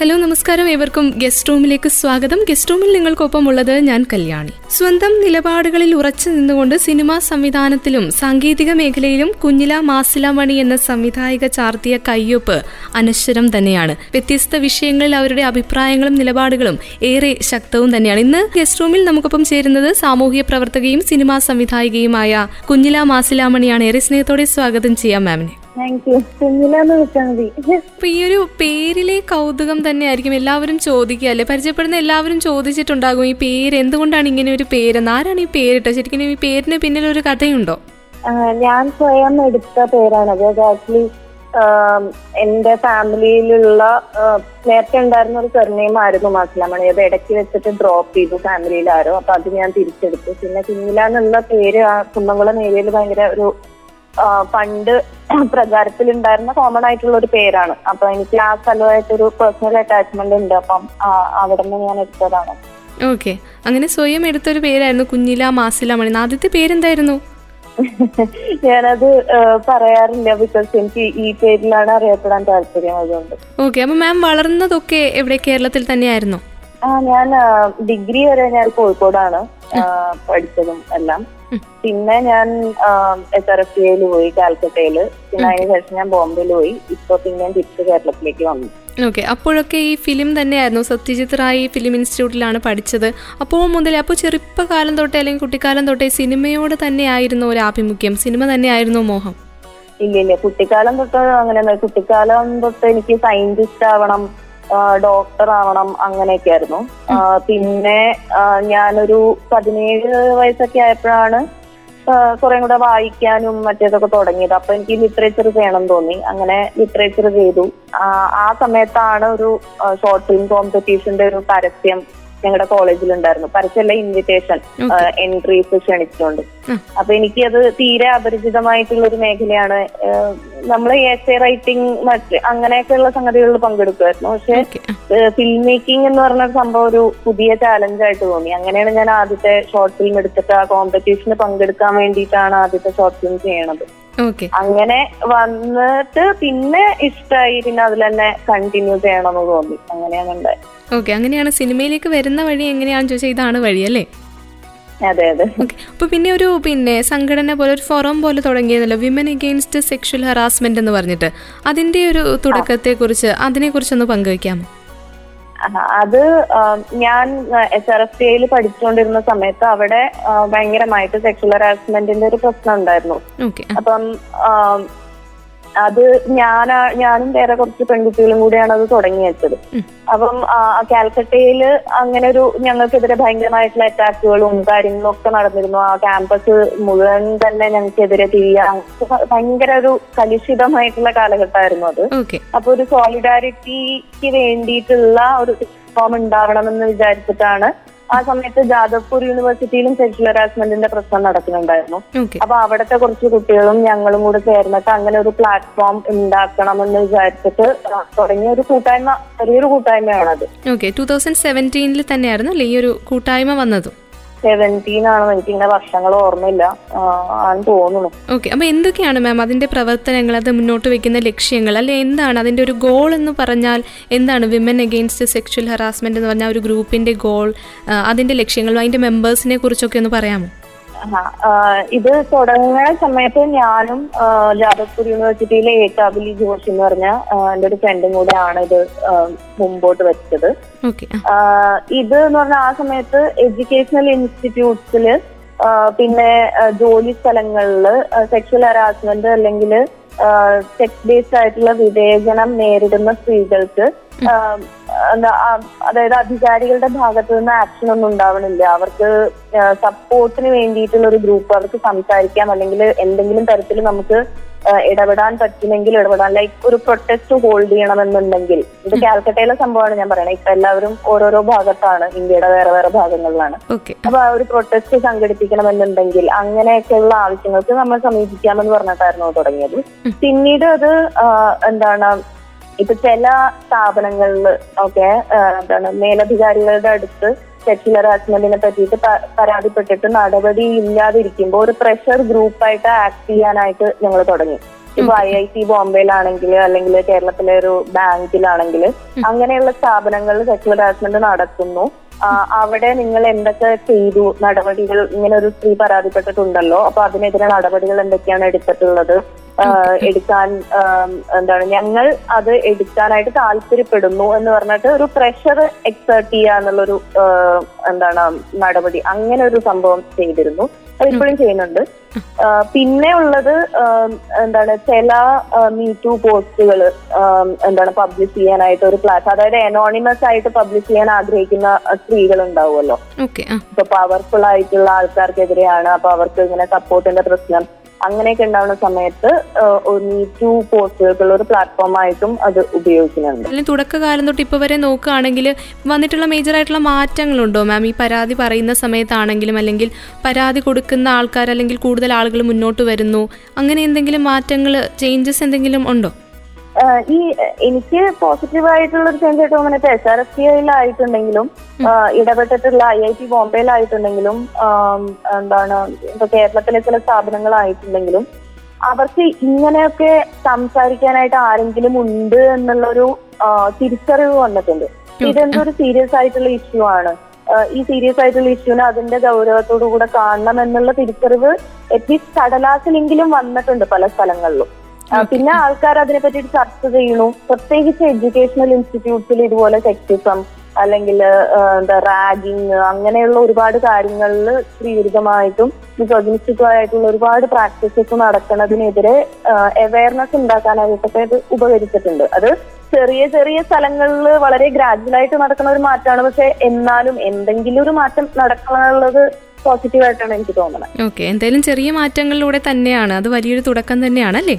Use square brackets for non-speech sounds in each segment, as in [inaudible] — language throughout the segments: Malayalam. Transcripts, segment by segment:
ഹലോ നമസ്കാരം. ഏവർക്കും ഗസ്റ്റ് റൂമിലേക്ക് സ്വാഗതം. ഗസ്റ്റ് റൂമിൽ നിങ്ങൾക്കൊപ്പം ഉള്ളത് ഞാൻ കല്യാണി. സ്വന്തം നിലപാടുകളിൽ ഉറച്ചു നിന്നുകൊണ്ട് സിനിമാ സംവിധാനത്തിലും സാങ്കേതിക മേഖലയിലും കുഞ്ഞില മാസിലാമണി എന്ന സംവിധായിക ചാർത്തിയ കയ്യൊപ്പ് അനശ്വരം തന്നെയാണ്. വ്യത്യസ്ത വിഷയങ്ങളിൽ അവരുടെ അഭിപ്രായങ്ങളും നിലപാടുകളും ഏറെ ശക്തവും തന്നെയാണ്. ഇന്ന് ഗസ്റ്റ് റൂമിൽ നമുക്കൊപ്പം ചേരുന്നത് സാമൂഹ്യ പ്രവർത്തകയും സിനിമാ സംവിധായികയുമായ കുഞ്ഞില മാസിലാമണിയാണ്. ഏറെ സ്നേഹത്തോടെ സ്വാഗതം ചെയ്യാം മാമിനെ. അപ്പൊ ഈ ഒരു പേരിലെ കൗതുകം തന്നെയായിരിക്കും എല്ലാവരും ചോദിക്കുക അല്ലെ? പരിചയപ്പെടുന്ന എല്ലാവരും ചോദിച്ചിട്ടുണ്ടാകും ഈ പേര് എന്തുകൊണ്ടാണ് ഇങ്ങനെ ഒരു പേരെന്ന് ആരാണ് ഈ പേരിട്ട ശരിക്കും ഈ പേരിന് പിന്നിൽ ഒരു കഥയുണ്ടോ? ഞാൻ സ്വയം എടുത്ത പേരാണത് ആക്ച്വലി എന്റെ ഫാമിലിയിലുള്ള നേരത്തെ ഉണ്ടായിരുന്ന ഒരു സെർനെയിം ആയിരുന്നു മാസിലാമണി അത് ഇടയ്ക്ക് വെച്ചിട്ട് ഡ്രോപ്പ് ചെയ്തു ഫാമിലിയിൽ ആരോ അപ്പൊ അത് ഞാൻ തിരിച്ചെടുത്തു. പിന്നെ കുഞ്ഞില എന്നുള്ള പേര് ആ കുന്നംകുളം ഏരിയയിൽ ഭയങ്കര ഒരു പണ്ട് [clears throat] പ്രചാരത്തിലുണ്ടായിരുന്ന കോമൺ ആയിട്ടുള്ള ഒരു പേരാണ്. അപ്പൊ എനിക്ക് ആ സ്ഥലമായിട്ടൊരു പേഴ്സണൽ അറ്റാച്ച്മെന്റ് ഉണ്ട്. അപ്പം അവിടെ നിന്ന് ഞാൻ എടുത്തതാണ്. ഓക്കെ അങ്ങനെ സ്വയം എടുത്തൊരു പേരായിരുന്നു കുഞ്ഞില മാസില മണി ആദ്യത്തെ പേരെന്തായിരുന്നു? [laughs] ഞാനത് പറയാറില്ല. ബിക്കോസ് എനിക്ക് ഈ പേരിലാണ് അറിയപ്പെടാൻ താല്പര്യം അതുകൊണ്ട് ഓക്കെ അപ്പൊ മാം വളർന്നതൊക്കെ എവിടെ? കേരളത്തിൽ തന്നെയായിരുന്നു? ആ ഞാൻ ഡിഗ്രി വരെ ഞാൻ കോഴിക്കോടാണ് പഠിച്ചതും എല്ലാം. പിന്നെ ഞാൻ എസ് ആർ എഫ് ഐയിൽ പോയി കാൽക്കട്ടയിൽ. പിന്നെ അതിന് ശേഷം ഞാൻ ബോംബെയിൽ പോയി. ഇപ്പൊ പിന്നെ തിരിച്ച് കേരളത്തിലേക്ക് വന്നു. ഓക്കെ അപ്പോഴൊക്കെ ഈ ഫിലിം തന്നെയായിരുന്നു. സത്യജിത് റായ് ഫിലിം ഇൻസ്റ്റിറ്റ്യൂട്ടിലാണ് പഠിച്ചത്. അപ്പോൾ മുതലേ അപ്പോൾ ചെറുപ്പകാലം തൊട്ടേ അല്ലെങ്കിൽ കുട്ടിക്കാലം തൊട്ടേ സിനിമയോട് തന്നെയായിരുന്നു ഒരു ആഭിമുഖ്യം. സിനിമ തന്നെയായിരുന്നു മോഹം. ഇല്ല ഇല്ല കുട്ടിക്കാലം തൊട്ട് അങ്ങനെ കുട്ടിക്കാലം തൊട്ട് എനിക്ക് സയന്റിസ്റ്റ് ആവണം. ഡോക്ടർ ആവണം അങ്ങനെയൊക്കെ ആയിരുന്നു പിന്നെ ഞാനൊരു പതിനേഴ് വയസ്സൊക്കെ ആയപ്പോഴാണ് കുറേ കൂടെ വായിക്കാനും മറ്റേതൊക്കെ തുടങ്ങിയത്. അപ്പൊ എനിക്ക് ലിറ്ററേച്ചർ ചെയ്യണം തോന്നി. അങ്ങനെ ലിറ്ററേച്ചർ ചെയ്തു. ആ സമയത്താണ് ഒരു ഷോർട്ട് ഫിലിം കോമ്പറ്റീഷന്റെ ഒരു പരസ്യം ഞങ്ങളുടെ കോളേജിൽ ഉണ്ടായിരുന്നു പരസ്യമല്ല ഇൻവിറ്റേഷൻ എൻട്രീസ് ക്ഷണിച്ചുകൊണ്ട് അപ്പൊ എനിക്കത് തീരെ അപരിചിതമായിട്ടുള്ള ഒരു മേഖലയാണ്. നമ്മൾ എസ് എ റൈറ്റിംഗ് മറ്റ് അങ്ങനെയൊക്കെയുള്ള സംഗതികളിൽ പങ്കെടുക്കുമായിരുന്നു പക്ഷെ ഫിലിം മേക്കിംഗ് എന്ന് പറഞ്ഞ സംഭവം ഒരു പുതിയ ചാലഞ്ച് ആയിട്ട് തോന്നി. അങ്ങനെയാണ് ഞാൻ ആദ്യത്തെ ഷോർട്ട് ഫിലിം എടുത്തിട്ട് ആ കോമ്പറ്റീഷന് പങ്കെടുക്കാൻ വേണ്ടിയിട്ടാണ് ആദ്യത്തെ ഷോർട്ട് ഫിലിം ചെയ്യണത്. അങ്ങനെ വന്നിട്ട് പിന്നെ ഇഷ്ടമായി പിന്നെ അതിൽ തന്നെ കണ്ടിന്യൂ ചെയ്യണമെന്ന് തോന്നി. അങ്ങനെയാണ് ഉണ്ടായത്. ഓക്കെ അങ്ങനെയാണ് സിനിമയിലേക്ക് വരുന്ന വഴി എങ്ങനെയാണെന്ന് ചോദിച്ചാൽ ഇതാണ് വഴി അല്ലേ? അതെ അതെ. അപ്പൊ പിന്നെ ഒരു പിന്നെ സംഘടന പോലെ ഒരു ഫോറം പോലെ തുടങ്ങിയതല്ലോ വിമൻ എഗെയിൻസ്റ്റ് സെക്ഷൽ ഹറാസ്മെന്റ് എന്ന് പറഞ്ഞിട്ട്. അതിന്റെ ഒരു തുടക്കത്തെക്കുറിച്ച് കുറിച്ച് ഒന്ന് ആഹ് അത് ഞാൻ എസ് ആർ എഫ് ഐയിൽ പഠിച്ചുകൊണ്ടിരുന്ന സമയത്ത് അവിടെ ഭയങ്കരമായിട്ട് സെക്ഷൽ ഹറാസ്മെന്റിന്റെ ഒരു പ്രശ്നം ഉണ്ടായിരുന്നു. അപ്പം അത് ഞാൻ ഞാനും വേറെ കുറച്ച് പെൺകുട്ടികളും കൂടെയാണ് അത് തുടങ്ങി വെച്ചത് അപ്പം കാൽക്കട്ടയിൽ അങ്ങനെ ഒരു ഞങ്ങൾക്കെതിരെ ഭയങ്കരമായിട്ടുള്ള അറ്റാക്കുകളും കാര്യങ്ങളും ഒക്കെ നടന്നിരുന്നു. ആ ക്യാമ്പസ് മുഴുവൻ തന്നെ ഞങ്ങൾക്കെതിരെ തിരിയാൻ ഭയങ്കര ഒരു കലുഷിതമായിട്ടുള്ള കാലഘട്ടമായിരുന്നു അത്. അപ്പൊ ഒരു സോളിഡാരിറ്റിക്ക് വേണ്ടിയിട്ടുള്ള ഒരു ഫോം ഉണ്ടാവണമെന്ന് വിചാരിച്ചിട്ടാണ് ആ സമയത്ത് ജാദവ്പൂർ യൂണിവേഴ്സിറ്റിയിലും സെക്ഷൽ ഹറാസ്മെന്റിന്റെ പ്രശ്നം നടക്കുന്നുണ്ടായിരുന്നു. അപ്പൊ അവിടുത്തെ കുറച്ച് കുട്ടികളും ഞങ്ങളും കൂടെ ചേർന്നിട്ട് അങ്ങനെ ഒരു പ്ലാറ്റ്ഫോം ഉണ്ടാക്കണമെന്ന് വിചാരിച്ചിട്ട് തുടങ്ങിയ ഒരു കൂട്ടായ്മ ചെറിയൊരു കൂട്ടായ്മയാണത്. ഓക്കെ ടൂ തൗസൻഡ് സെവന്റീനിൽ തന്നെയായിരുന്നു അല്ലെ ഈ ഒരു കൂട്ടായ്മ വന്നതും? സെവന്റീൻ ആണെന്ന് എനിക്ക് ഇങ്ങനെ വർഷങ്ങൾ ഓർമ്മയില്ല. ആണെന്ന് തോന്നുന്നു. ഓക്കെ അപ്പോൾ എന്തൊക്കെയാണ് മാം അതിന്റെ പ്രവർത്തനങ്ങൾ അത് മുന്നോട്ട് വെക്കുന്ന ലക്ഷ്യങ്ങൾ? അല്ലെ എന്താണ് അതിന്റെ ഒരു ഗോൾ എന്ന് പറഞ്ഞാൽ എന്താണ് വിമൻ അഗെയിൻസ്റ്റ് സെക്ഷൽ ഹറാസ്മെന്റ് എന്ന് പറഞ്ഞ ഒരു ഗ്രൂപ്പിന്റെ ഗോൾ അതിന്റെ ലക്ഷ്യങ്ങളും അതിന്റെ മെമ്പേഴ്സിനെ കുറിച്ചൊക്കെ ഒന്ന് പറയാമോ? ഇത് തുടങ്ങുന്ന സമയത്ത് ഞാനും ജാദവ്പൂർ യൂണിവേഴ്സിറ്റിയിലെ ഏകാബിലി ജോഷ് എന്ന് പറഞ്ഞ എന്റെ എന്റെ ഒരു ഫ്രണ്ടും കൂടെ ആണ് ഇത് മുമ്പോട്ട് വെച്ചത്. ഇത് എന്ന് പറഞ്ഞാൽ ആ സമയത്ത് എഡ്യൂക്കേഷണൽ ഇൻസ്റ്റിറ്റ്യൂട്ട്സിൽ പിന്നെ ജോലി സ്ഥലങ്ങളിൽ സെക്ഷൽ ഹറാസ്മെന്റ് അല്ലെങ്കിൽ സെക്സ് ബേസ്ഡ് ആയിട്ടുള്ള വിവേചനം നേരിടുന്ന സ്ത്രീകൾക്ക് എന്താ, അതായത് അധികാരികളുടെ ഭാഗത്തു നിന്ന് ആക്ഷൻ ഒന്നും ഉണ്ടാവണില്ല. അവർക്ക് സപ്പോർട്ടിന് വേണ്ടിയിട്ടുള്ള ഒരു ഗ്രൂപ്പ് അവർക്ക് സംസാരിക്കാം. അല്ലെങ്കിൽ എന്തെങ്കിലും തരത്തിൽ നമുക്ക് ഇടപെടാൻ പറ്റുമെങ്കിൽ ഇടപെടാൻ ലൈക്ക് ഒരു പ്രൊട്ടസ്റ്റ് ഹോൾഡ് ചെയ്യണമെന്നുണ്ടെങ്കിൽ. ഇത് കാൽക്കട്ടയിലെ സംഭവമാണ് ഞാൻ പറയുന്നത് ഇപ്പൊ എല്ലാവരും ഓരോരോ ഭാഗത്താണ് ഇന്ത്യയുടെ വേറെ വേറെ ഭാഗങ്ങളിലാണ്. അപ്പൊ ആ ഒരു പ്രൊട്ടസ്റ്റ് സംഘടിപ്പിക്കണമെന്നുണ്ടെങ്കിൽ അങ്ങനെയൊക്കെയുള്ള ആവശ്യങ്ങൾക്ക് നമ്മൾ സമീപിക്കാമെന്ന് പറഞ്ഞിട്ടായിരുന്നു തുടങ്ങിയത്. പിന്നീട് അത് എന്താണ് ഇപ്പൊ ചില സ്ഥാപനങ്ങളിൽ ഒക്കെ എന്താണ് മേലധികാരികളുടെ അടുത്ത് സെക്ഷൽ ഹാസ്മെന്റിനെ പറ്റിയിട്ട് പരാതിപ്പെട്ടിട്ട് നടപടി ഇല്ലാതിരിക്കുമ്പോൾ ഒരു പ്രഷർ ഗ്രൂപ്പായിട്ട് ആക്ട് ചെയ്യാനായിട്ട് ഞങ്ങൾ തുടങ്ങി. ഇപ്പൊ ഐ ഐ ടി ബോംബെയിലാണെങ്കിൽ അല്ലെങ്കിൽ കേരളത്തിലെ ഒരു ബാങ്കിലാണെങ്കിൽ അങ്ങനെയുള്ള സ്ഥാപനങ്ങളിൽ സെക്യുലർ ഹാസ്മെന്റ് നടക്കുന്നു അവിടെ നിങ്ങൾ എന്തൊക്കെ ചെയ്തു? നടപടികൾ ഇങ്ങനെ ഒരു സ്ത്രീ പരാതിപ്പെട്ടിട്ടുണ്ടല്ലോ. അപ്പൊ അതിനെതിരെ നടപടികൾ എന്തൊക്കെയാണ് എടുത്തിട്ടുള്ളത്? എടുക്കാൻ എന്താണ് ഞങ്ങൾ അത് എടുക്കാനായിട്ട് താല്പര്യപ്പെടുന്നു എന്ന് പറഞ്ഞിട്ട് ഒരു പ്രഷർ എക്സേർട്ട് ചെയ്യുക എന്നുള്ളൊരു എന്താണ് നടപടി അങ്ങനെ ഒരു സംഭവം ചെയ്തിരുന്നു. അത് ഇപ്പോഴും ചെയ്യുന്നുണ്ട്. പിന്നെ ഉള്ളത് എന്താണ് ചില മീറ്റു പോസ്റ്റുകൾ എന്താണ് പബ്ലിഷ് ചെയ്യാനായിട്ട് ഒരു പ്ലാറ്റ് അതായത് അനോണിമസ് ആയിട്ട് പബ്ലിഷ് ചെയ്യാൻ ആഗ്രഹിക്കുന്ന സ്ത്രീകൾ ഉണ്ടാവുമല്ലോ. ഇപ്പൊ പവർഫുൾ ആയിട്ടുള്ള ആൾക്കാർക്കെതിരെയാണ് അപ്പൊ അവർക്ക് ഇങ്ങനെ സപ്പോർട്ടിന്റെ പ്രശ്നം അങ്ങനെയൊക്കെ ഉണ്ടാവുന്ന സമയത്ത് പോസ്റ്റുകൾക്കുള്ള ഒരു പ്ലാറ്റ്ഫോം ആയിട്ടും അത് ഉപയോഗിക്കുന്നുണ്ട്. തുടക്കകാലം തൊട്ട് ഇപ്പൊ വരെ നോക്കുകയാണെങ്കിൽ വന്നിട്ടുള്ള മേജർ ആയിട്ടുള്ള മാറ്റങ്ങളുണ്ടോ മാം? ഈ പരാതി പറയുന്ന സമയത്താണെങ്കിലും അല്ലെങ്കിൽ പരാതി കൊടുക്കുന്ന ആൾക്കാർ അല്ലെങ്കിൽ കൂടുതൽ ആളുകൾ മുന്നോട്ട് വരുന്നു. അങ്ങനെ എന്തെങ്കിലും മാറ്റങ്ങൾ ചേഞ്ചസ് എന്തെങ്കിലും ഉണ്ടോ? ഈ എനിക്ക് പോസിറ്റീവ് ആയിട്ടുള്ള ഒരു ചേഞ്ച് ആയിട്ട് തോന്നുന്നത് എസ് ആർ എസ് സി ആയിട്ടുണ്ടെങ്കിലും ഇടപെട്ടിട്ടുള്ള ഐ ഐ ടി ബോംബെയിലായിട്ടുണ്ടെങ്കിലും എന്താണ് ഇപ്പൊ കേരളത്തിലെ ചില സ്ഥാപനങ്ങളായിട്ടുണ്ടെങ്കിലും അവർക്ക് ഇങ്ങനെയൊക്കെ സംസാരിക്കാനായിട്ട് ആരെങ്കിലും ഉണ്ട് എന്നുള്ളൊരു തിരിച്ചറിവ് വന്നിട്ടുണ്ട്. ഇതെന്തൊരു സീരിയസ് ആയിട്ടുള്ള ഇഷ്യൂ ആണ്. ഈ സീരിയസ് ആയിട്ടുള്ള ഇഷ്യൂനെ അതിന്റെ ഗൗരവത്തോടു കൂടെ കാണണം എന്നുള്ള തിരിച്ചറിവ് അറ്റ്ലീസ്റ്റ് കടലാസിലെങ്കിലും വന്നിട്ടുണ്ട് പല സ്ഥലങ്ങളിലും. പിന്നെ ആൾക്കാർ അതിനെ പറ്റിയിട്ട് ചർച്ച ചെയ്യണു പ്രത്യേകിച്ച് എഡ്യൂക്കേഷണൽ ഇൻസ്റ്റിറ്റ്യൂട്ട്സിൽ ഇതുപോലെ സെക്സിസം അല്ലെങ്കിൽ എന്താ റാഗിങ് അങ്ങനെയുള്ള ഒരുപാട് കാര്യങ്ങളിൽ സ്ത്രീവിരുദ്ധമായിട്ടും മിസോജിനിസ്റ്റിക്കും ആയിട്ടുള്ള ഒരുപാട് പ്രാക്ടീസസ് നടക്കുന്നതിനെതിരെ അവയർനെസ് ഉണ്ടാക്കാനായിട്ടൊക്കെ ഇത് ഉപകരിച്ചിട്ടുണ്ട്. അത് ചെറിയ ചെറിയ സ്ഥലങ്ങളിൽ വളരെ ഗ്രാജുവൽ ആയിട്ട് നടക്കുന്ന ഒരു മാറ്റമാണ്. പക്ഷെ എന്നാലും എന്തെങ്കിലും ഒരു മാറ്റം നടക്കാനുള്ളത് പോസിറ്റീവായിട്ടാണ് എനിക്ക് തോന്നുന്നത്. ഓക്കെ എന്തായാലും ചെറിയ മാറ്റങ്ങളിലൂടെ തന്നെയാണ്. അത് വലിയൊരു തുടക്കം തന്നെയാണ് അല്ലേ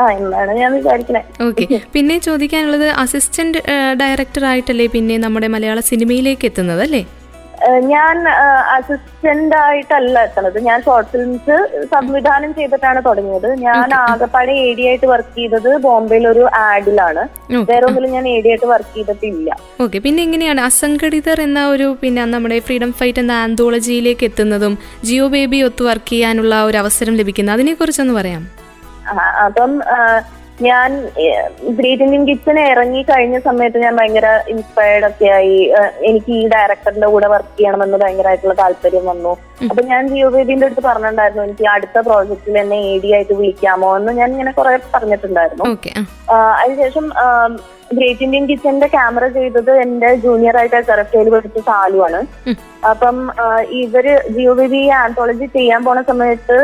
ആ എന്നാണ് ഞാൻ വിചാരിക്കുന്നത് ഓക്കെ. പിന്നെ ചോദിക്കാനുള്ളത് അസിസ്റ്റന്റ് ഡയറക്ടർ ആയിട്ടല്ലേ പിന്നെ നമ്മുടെ മലയാള സിനിമയിലേക്ക് എത്തുന്നത് അല്ലേ? ഞാൻ അസിസ്റ്റന്റ് ആയിട്ടല്ല എത്തണത്. ഞാൻ ഷോർട്ട് ഫിലിംസ് സംവിധാനം ചെയ്തിട്ടാണ് തുടങ്ങിയത്. ഞാൻ ആകെപ്പാടെ എ ഡി ആയിട്ട് വർക്ക് ചെയ്തത് ബോംബെയിൽ ഒരു ആഡിലാണ് വേറെ ഒന്നിലും ഞാൻ എ ഡി ആയിട്ട് വർക്ക് ചെയ്തിട്ടില്ല. ഓക്കെ പിന്നെ എങ്ങനെയാണ് അസംഘടിതർ എന്ന ഒരു പിന്നെ നമ്മുടെ ഫ്രീഡം ഫൈറ്റ് എന്ന ആന്തോളജിയിലേക്ക് എത്തുന്നതും ജിയോ ബേബി ഒത്ത് വർക്ക് ചെയ്യാനുള്ള ഒരു അവസരം ലഭിക്കുന്നത്? അതിനെക്കുറിച്ചൊന്ന് പറയാം. ആ, അപ്പം ഞാൻ ഗ്രേറ്റ് ഇന്ത്യൻ കിച്ചൺ ഇറങ്ങി കഴിഞ്ഞ സമയത്ത് ഞാൻ ഭയങ്കര ഇൻസ്പയർഡ് ഒക്കെ ആയി. എനിക്ക് ഈ ഡയറക്ടറിന്റെ കൂടെ വർക്ക് ചെയ്യണമെന്ന് ഭയങ്കരമായിട്ടുള്ള താല്പര്യം വന്നു. അപ്പൊ ഞാൻ ജിയോ ബേബിന്റെ അടുത്ത് പറഞ്ഞിട്ടുണ്ടായിരുന്നു എനിക്ക് അടുത്ത പ്രോജക്റ്റിൽ എന്നെ എ ഡി ആയിട്ട് വിളിക്കാമോ എന്ന് ഞാൻ ഇങ്ങനെ കുറെ പറഞ്ഞിട്ടുണ്ടായിരുന്നു. അതിനുശേഷം ഗ്രേറ്റ് ഇന്ത്യൻ കിച്ചന്റെ ക്യാമറ ചെയ്തത് എന്റെ ജൂനിയർ ആയിട്ട് സെറഫയിൽ പഠിച്ച സാലുവാണ് ആണ്. അപ്പം ഇവർ ജിയോ ബേബി ആന്തോളജി ചെയ്യാൻ പോണ സമയത്ത്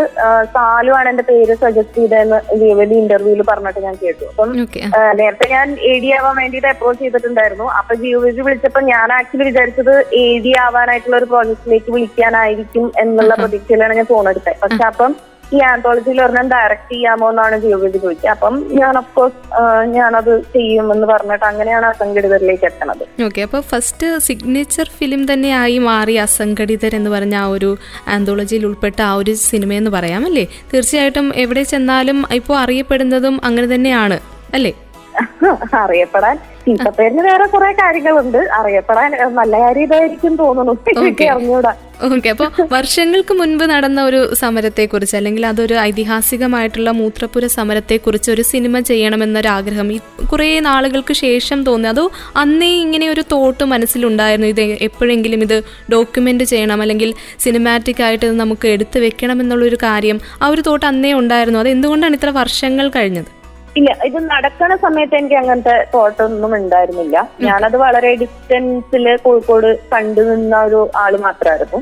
സാലു ആണ് എന്റെ പേര് സജസ്റ്റ് ചെയ്തതെന്ന് ജിയോ ബേബി ഇന്റർവ്യൂവിൽ പറഞ്ഞിട്ട് ഞാൻ കേട്ടു. അപ്പം നേരത്തെ ഞാൻ എ ഡി ആവാൻ വേണ്ടിയിട്ട് അപ്രോച്ച് ചെയ്തിട്ടുണ്ടായിരുന്നു. അപ്പൊ ജിയോ ബേബി വിളിച്ചപ്പോ ഞാൻ ആക്ച്വലി വിചാരിച്ചത് എ ഡി ആവാനായിട്ടുള്ള ഒരു പ്രോജക്റ്റിലേക്ക് വിളിക്കാനായിരിക്കും എന്നുള്ള പ്രതീക്ഷയിലാണ് ഞാൻ ഫോൺ എടുത്തത്. പക്ഷെ അപ്പം ഈ ആന്തോളജിയിൽ ഒരെണ്ണം ഡയറക്ട് ചെയ്യാമോ എന്നാണ് ബേബി ചോദിച്ചത്. അപ്പം ഞാൻ അഫ്കോഴ്സ് ഞാനത് ചെയ്യുമെന്ന് പറഞ്ഞിട്ട് അങ്ങനെയാണ് അസംഘടിതരിലേക്ക് എത്തണത്. ഓക്കെ അപ്പൊ ഫസ്റ്റ് സിഗ്നേച്ചർ ഫിലിം തന്നെയായി മാറി അസംഘടിതർ എന്ന് പറഞ്ഞ ആ ഒരു ആന്തോളജിയിൽ ഉൾപ്പെട്ട ആ ഒരു സിനിമയെന്ന് പറയാം അല്ലേ? തീർച്ചയായിട്ടും എവിടെ ചെന്നാലും ഇപ്പോൾ അറിയപ്പെടുന്നതും അങ്ങനെ തന്നെയാണ് അല്ലേ? [laughs] അറിയപ്പെടാൻ. ചീത്തപ്പേരിന് വേറെ കുറെ കാര്യങ്ങളുണ്ട്. അറിയപ്പെടാൻ നല്ല കാര്യം ഇതായിരിക്കും തോന്നുന്നു. അറിഞ്ഞൂടാ. ഓക്കെ അപ്പോൾ വർഷങ്ങൾക്ക് മുൻപ് നടന്ന ഒരു സമരത്തെക്കുറിച്ച് അല്ലെങ്കിൽ അതൊരു ഐതിഹാസികമായിട്ടുള്ള മൂത്രപ്പുര സമരത്തെക്കുറിച്ച് ഒരു സിനിമ ചെയ്യണമെന്നൊരാഗ്രഹം ഈ കുറേ നാളുകൾക്ക് ശേഷം തോന്നി അതോ അന്നേ ഇങ്ങനെ ഒരു തോട്ട് മനസ്സിലുണ്ടായിരുന്നു. ഇത് എപ്പോഴെങ്കിലും ഇത് ഡോക്യുമെന്റ് ചെയ്യണം അല്ലെങ്കിൽ സിനിമാറ്റിക് ആയിട്ട് നമുക്ക് എടുത്തു വെക്കണം എന്നുള്ളൊരു കാര്യം ആ ഒരു തോട്ട് അന്നേ ഉണ്ടായിരുന്നു. അത് എന്തുകൊണ്ടാണ് ഇത്ര വർഷങ്ങൾ കഴിഞ്ഞത്? ഇല്ല ഇത് നടക്കണ സമയത്ത് എനിക്ക് അങ്ങനത്തെ തോട്ടൊന്നും ഉണ്ടായിരുന്നില്ല. ഞാനത് വളരെ ഡിസ്റ്റൻസിൽ കോഴിക്കോട് കണ്ടു നിന്ന ഒരു ആൾ മാത്രമായിരുന്നു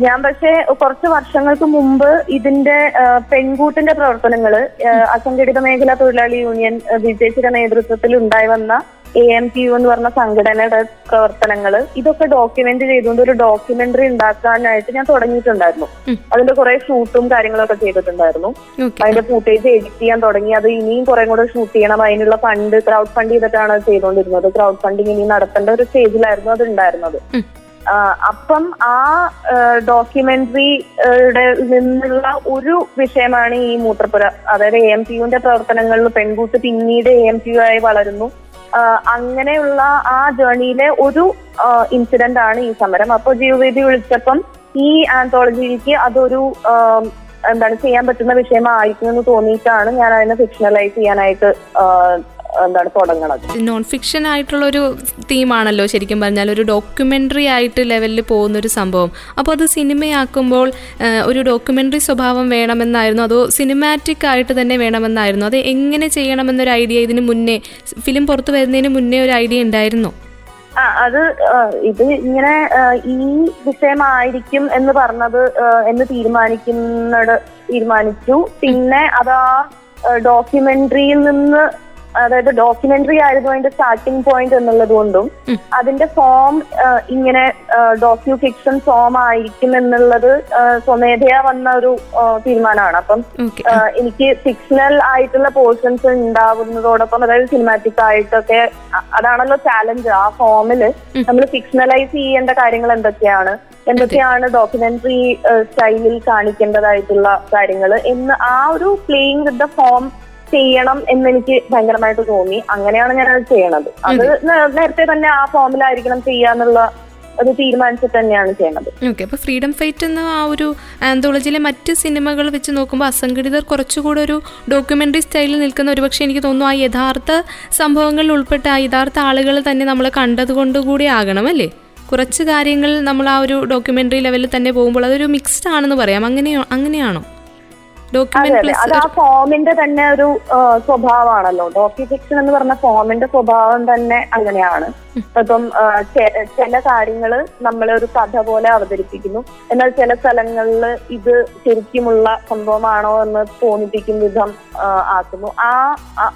ഞാൻ പക്ഷേ കുറച്ച് വർഷങ്ങൾക്ക് മുമ്പ് ഇതിന്റെ പെൺകൂട്ടിന്റെ പ്രവർത്തനങ്ങൾ അസംഘടിത മേഖലാ തൊഴിലാളി യൂണിയൻ വിജയിച്ചിന്റെ നേതൃത്വത്തിൽ ഉണ്ടായി വന്ന എ എം പി യു എന്ന് പറഞ്ഞ സംഘടനയുടെ പ്രവർത്തനങ്ങൾ ഇതൊക്കെ ഡോക്യുമെന്റ് ചെയ്തുകൊണ്ട് ഒരു ഡോക്യുമെന്ററി ഉണ്ടാക്കാനായിട്ട് ഞാൻ തുടങ്ങിയിട്ടുണ്ടായിരുന്നു. അതിന്റെ കുറെ ഷൂട്ടും കാര്യങ്ങളൊക്കെ ചെയ്തിട്ടുണ്ടായിരുന്നു. അതിന്റെ ഫൂട്ടേജ് എഡിറ്റ് ചെയ്യാൻ തുടങ്ങി. അത് ഇനിയും കുറെ കൂടെ ഷൂട്ട് ചെയ്യണം. അതിനുള്ള ഫണ്ട് ക്രൗഡ് ഫണ്ട് ചെയ്തിട്ടാണ് ചെയ്തുകൊണ്ടിരുന്നത്. ക്രൗഡ് ഫണ്ടിങ് ഇനി നടത്തേണ്ട ഒരു സ്റ്റേജിലായിരുന്നു അത് ഉണ്ടായിരുന്നത് അപ്പം ആ ഡോക്യുമെന്ററിയുടെ നിന്നുള്ള ഒരു വിഷയമാണ് ഈ മൂത്രപ്പുര അതായത് എ എം പി യുന്റെ പ്രവർത്തനങ്ങളിൽ പെൺകുട്ടി പിന്നീട് എ എം പി യു ആയി വളരുന്നു. അങ്ങനെയുള്ള ആ ജേണിയിലെ ഒരു ഇൻസിഡന്റ് ആണ് ഈ സമരം. അപ്പൊ ജീവവേദി വിളിച്ചപ്പം ഈ ആന്തോളജിയിലേക്ക് അതൊരു എന്താണ് ചെയ്യാൻ പറ്റുന്ന വിഷയമായിരിക്കും എന്ന് തോന്നിയിട്ടാണ് ഞാൻ അതിനെ ഫിക്ഷണലൈസ് ചെയ്യാനായിട്ട് എന്താണ് തുടങ്ങണത്? നോൺ ഫിക്ഷൻ ആയിട്ടുള്ള ഒരു തീമാണല്ലോ ശരിക്കും പറഞ്ഞാൽ. ഒരു ഡോക്യുമെന്ററി ആയിട്ട് ലെവലിൽ പോകുന്ന ഒരു സംഭവം. അപ്പോൾ അത് സിനിമയാക്കുമ്പോൾ ഒരു ഡോക്യുമെന്ററി സ്വഭാവം വേണമെന്നായിരുന്നു. അതോ സിനിമാറ്റിക് ആയിട്ട് തന്നെ വേണമെന്നായിരുന്നു. അത് എങ്ങനെ ചെയ്യണമെന്നൊരു ഐഡിയ ഇതിന് മുന്നേ ഫിലിം പുറത്തു വരുന്നതിന് മുന്നേ ഒരു ഐഡിയ ഉണ്ടായിരുന്നു? ആ അത് ഇത് ഇങ്ങനെ ഈ വിഷയമായിരിക്കും എന്ന് പറഞ്ഞത് എന്ന് തീരുമാനിക്കുന്നത് തീരുമാനിച്ചു. പിന്നെ അതാ ആ ഡോക്യുമെന്ററിയിൽ നിന്ന് അതായത് ഡോക്യുമെന്ററി ആയിരുന്നു അതിന്റെ സ്റ്റാർട്ടിംഗ് പോയിന്റ് എന്നുള്ളത് കൊണ്ടും അതിന്റെ ഫോം ഇങ്ങനെ ഡോക്യു ഫിക്ഷൻ ഫോം ആയിരിക്കും എന്നുള്ളത് സ്വമേധയാ വന്ന ഒരു തീരുമാനമാണ്. അപ്പം എനിക്ക് ഫിക്ഷണൽ ആയിട്ടുള്ള പോർഷൻസ് ഉണ്ടാവുന്നതോടൊപ്പം അതായത് സിനിമാറ്റിക് ആയിട്ടൊക്കെ അതാണല്ലോ ചാലഞ്ച് ആ ഫോമിൽ നമ്മൾ ഫിക്ഷണലൈസ് ചെയ്യേണ്ട കാര്യങ്ങൾ എന്തൊക്കെയാണ്? എന്തൊക്കെയാണ് ഡോക്യുമെന്ററി സ്റ്റൈലിൽ കാണിക്കേണ്ടതായിട്ടുള്ള കാര്യങ്ങൾ എന്ന് ആ ഒരു പ്ലേയിങ് വിത്ത് ദ ഫോം ചെയ്യണം എന്ന് എനിക്ക് ഭയങ്കരമായിട്ട് തോന്നി. അങ്ങനെയാണ് ഞാൻ അത് ചെയ്യണത് അത് നേരത്തെ തന്നെ ആ ഫോമിലായിരിക്കണം ചെയ്യാന്നുള്ള ഒരു തീരുമാനിച്ചിട്ട് തന്നെയാണ് ചെയ്യണത്. ഓക്കെ അപ്പോൾ ഫ്രീഡം ഫൈറ്റ് എന്ന ആ ഒരു ആന്തോളജിയിലെ മറ്റ് സിനിമകൾ വെച്ച് നോക്കുമ്പോൾ അസംഘടിതർ കുറച്ചുകൂടെ ഒരു ഡോക്യുമെന്ററി സ്റ്റൈലിൽ നിൽക്കുന്ന ഒരുപക്ഷെ എനിക്ക് തോന്നുന്നു ആ യഥാർത്ഥ സംഭവങ്ങളിൽ ഉൾപ്പെട്ട ആ യഥാർത്ഥ ആളുകൾ തന്നെ നമ്മൾ കണ്ടതുകൊണ്ട് കൂടി ആകണം അല്ലേ? കുറച്ച് കാര്യങ്ങൾ നമ്മൾ ആ ഒരു ഡോക്യുമെന്ററി ലെവലിൽ തന്നെ പോകുമ്പോൾ അതൊരു മിക്സ്ഡ് ആണെന്ന് പറയാം. അങ്ങനെയോ അങ്ങനെയാണോ? ആ ഫോമിന്റെ തന്നെ ഒരു സ്വഭാവമാണല്ലോ. ഡോക്യു ഫിക്ഷൻ എന്ന് പറഞ്ഞ ഫോമിന്റെ സ്വഭാവം തന്നെ അങ്ങനെയാണ്. ഇപ്പം ചില കാര്യങ്ങൾ നമ്മളെ ഒരു കഥ പോലെ അവതരിപ്പിക്കുന്നു. എന്നാൽ ചില സ്ഥലങ്ങളിൽ ഇത് ശരിക്കുമുള്ള സംഭവമാണോ എന്ന് തോന്നിപ്പിക്കും വിധം ആക്കുന്നു. ആ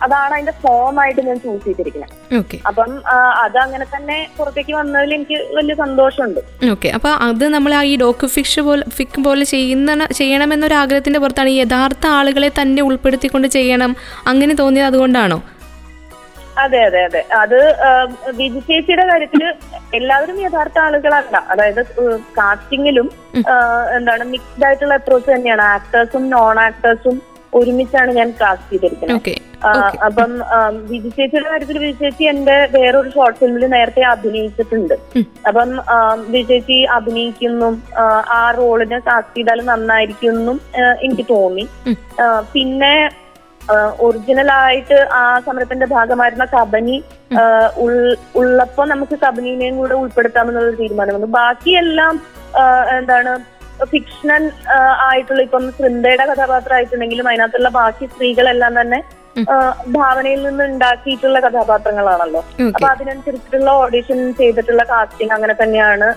അതാണ് അതിന്റെ ഫോമായിട്ട് ഞാൻ ചൂസ് ചെയ്തിരിക്കുന്നത്. അപ്പം അത് അങ്ങനെ തന്നെ പുറത്തേക്ക് വന്നതിൽ എനിക്ക് വലിയ സന്തോഷമുണ്ട്. ഓക്കെ അപ്പോൾ അത് നമ്മൾ ഈ ഡോക്യു ഫിക്ഷൻ പോലെ ഫിക് പോലെ ചെയ്യുന്ന ചെയ്യണമെന്നൊരു ആഗ്രഹത്തിന്റെ പുറത്താണ് ഈ യഥാർത്ഥ ആളുകളെ തന്നെ ഉൾപ്പെടുത്തിക്കൊണ്ട് ചെയ്യണം. അങ്ങനെ തോന്നിയത് അതുകൊണ്ടാണോ? അതെ അതെ അതെ. അത് വിജി ചേച്ചിയുടെ കാര്യത്തിൽ എല്ലാവരും യഥാർത്ഥ ആളുകളല്ല. അതായത് കാസ്റ്റിംഗിലും എന്താണ് മിക്സ്ഡ് ആയിട്ടുള്ള അപ്രോച്ച് തന്നെയാണ്. ആക്ടേഴ്സും നോൺ ആക്ടേഴ്സും ഒരുമിച്ചാണ് ഞാൻ കാസ്റ്റ് ചെയ്തിരിക്കുന്നത്. അപ്പം ആം, വിജി ചേച്ചിയുടെ കാര്യത്തിൽ വിജി ചേച്ചി എന്റെ വേറൊരു ഷോർട്ട് ഫിലിമിൽ നേരത്തെ അഭിനയിച്ചിട്ടുണ്ട്. അപ്പം ആം, വിജി ചേച്ചി അഭിനയിക്കുന്നു ആ, റോളിന് കാസ്റ്റ് ചെയ്താൽ നന്നായിരിക്കും എന്നും എനിക്ക് തോന്നി. പിന്നെ ഒറിജിനൽ ആയിട്ട് ആ സമരത്തിന്റെ ഭാഗമായിരുന്ന കബനി ഉള്ളപ്പോ നമുക്ക് കബനീനെയും കൂടെ ഉൾപ്പെടുത്താമെന്നുള്ള തീരുമാനം വന്നു ബാക്കിയെല്ലാം എന്താണ് ഫിക്ഷണൽ ആയിട്ടുള്ള ഇപ്പം വൃന്ദയുടെ കഥാപാത്രമായിട്ടുണ്ടെങ്കിലും അതിനകത്തുള്ള ബാക്കി സ്ത്രീകളെല്ലാം തന്നെ ഭാവനയിൽ നിന്ന് ഉണ്ടാക്കിയിട്ടുള്ള കഥാപാത്രങ്ങളാണല്ലോ. അപ്പൊ അതിനനുസരിച്ചിട്ടുള്ള ഓഡിഷൻ ചെയ്തിട്ടുള്ള കാസ്റ്റിംഗ് അങ്ങനെ തന്നെയാണ്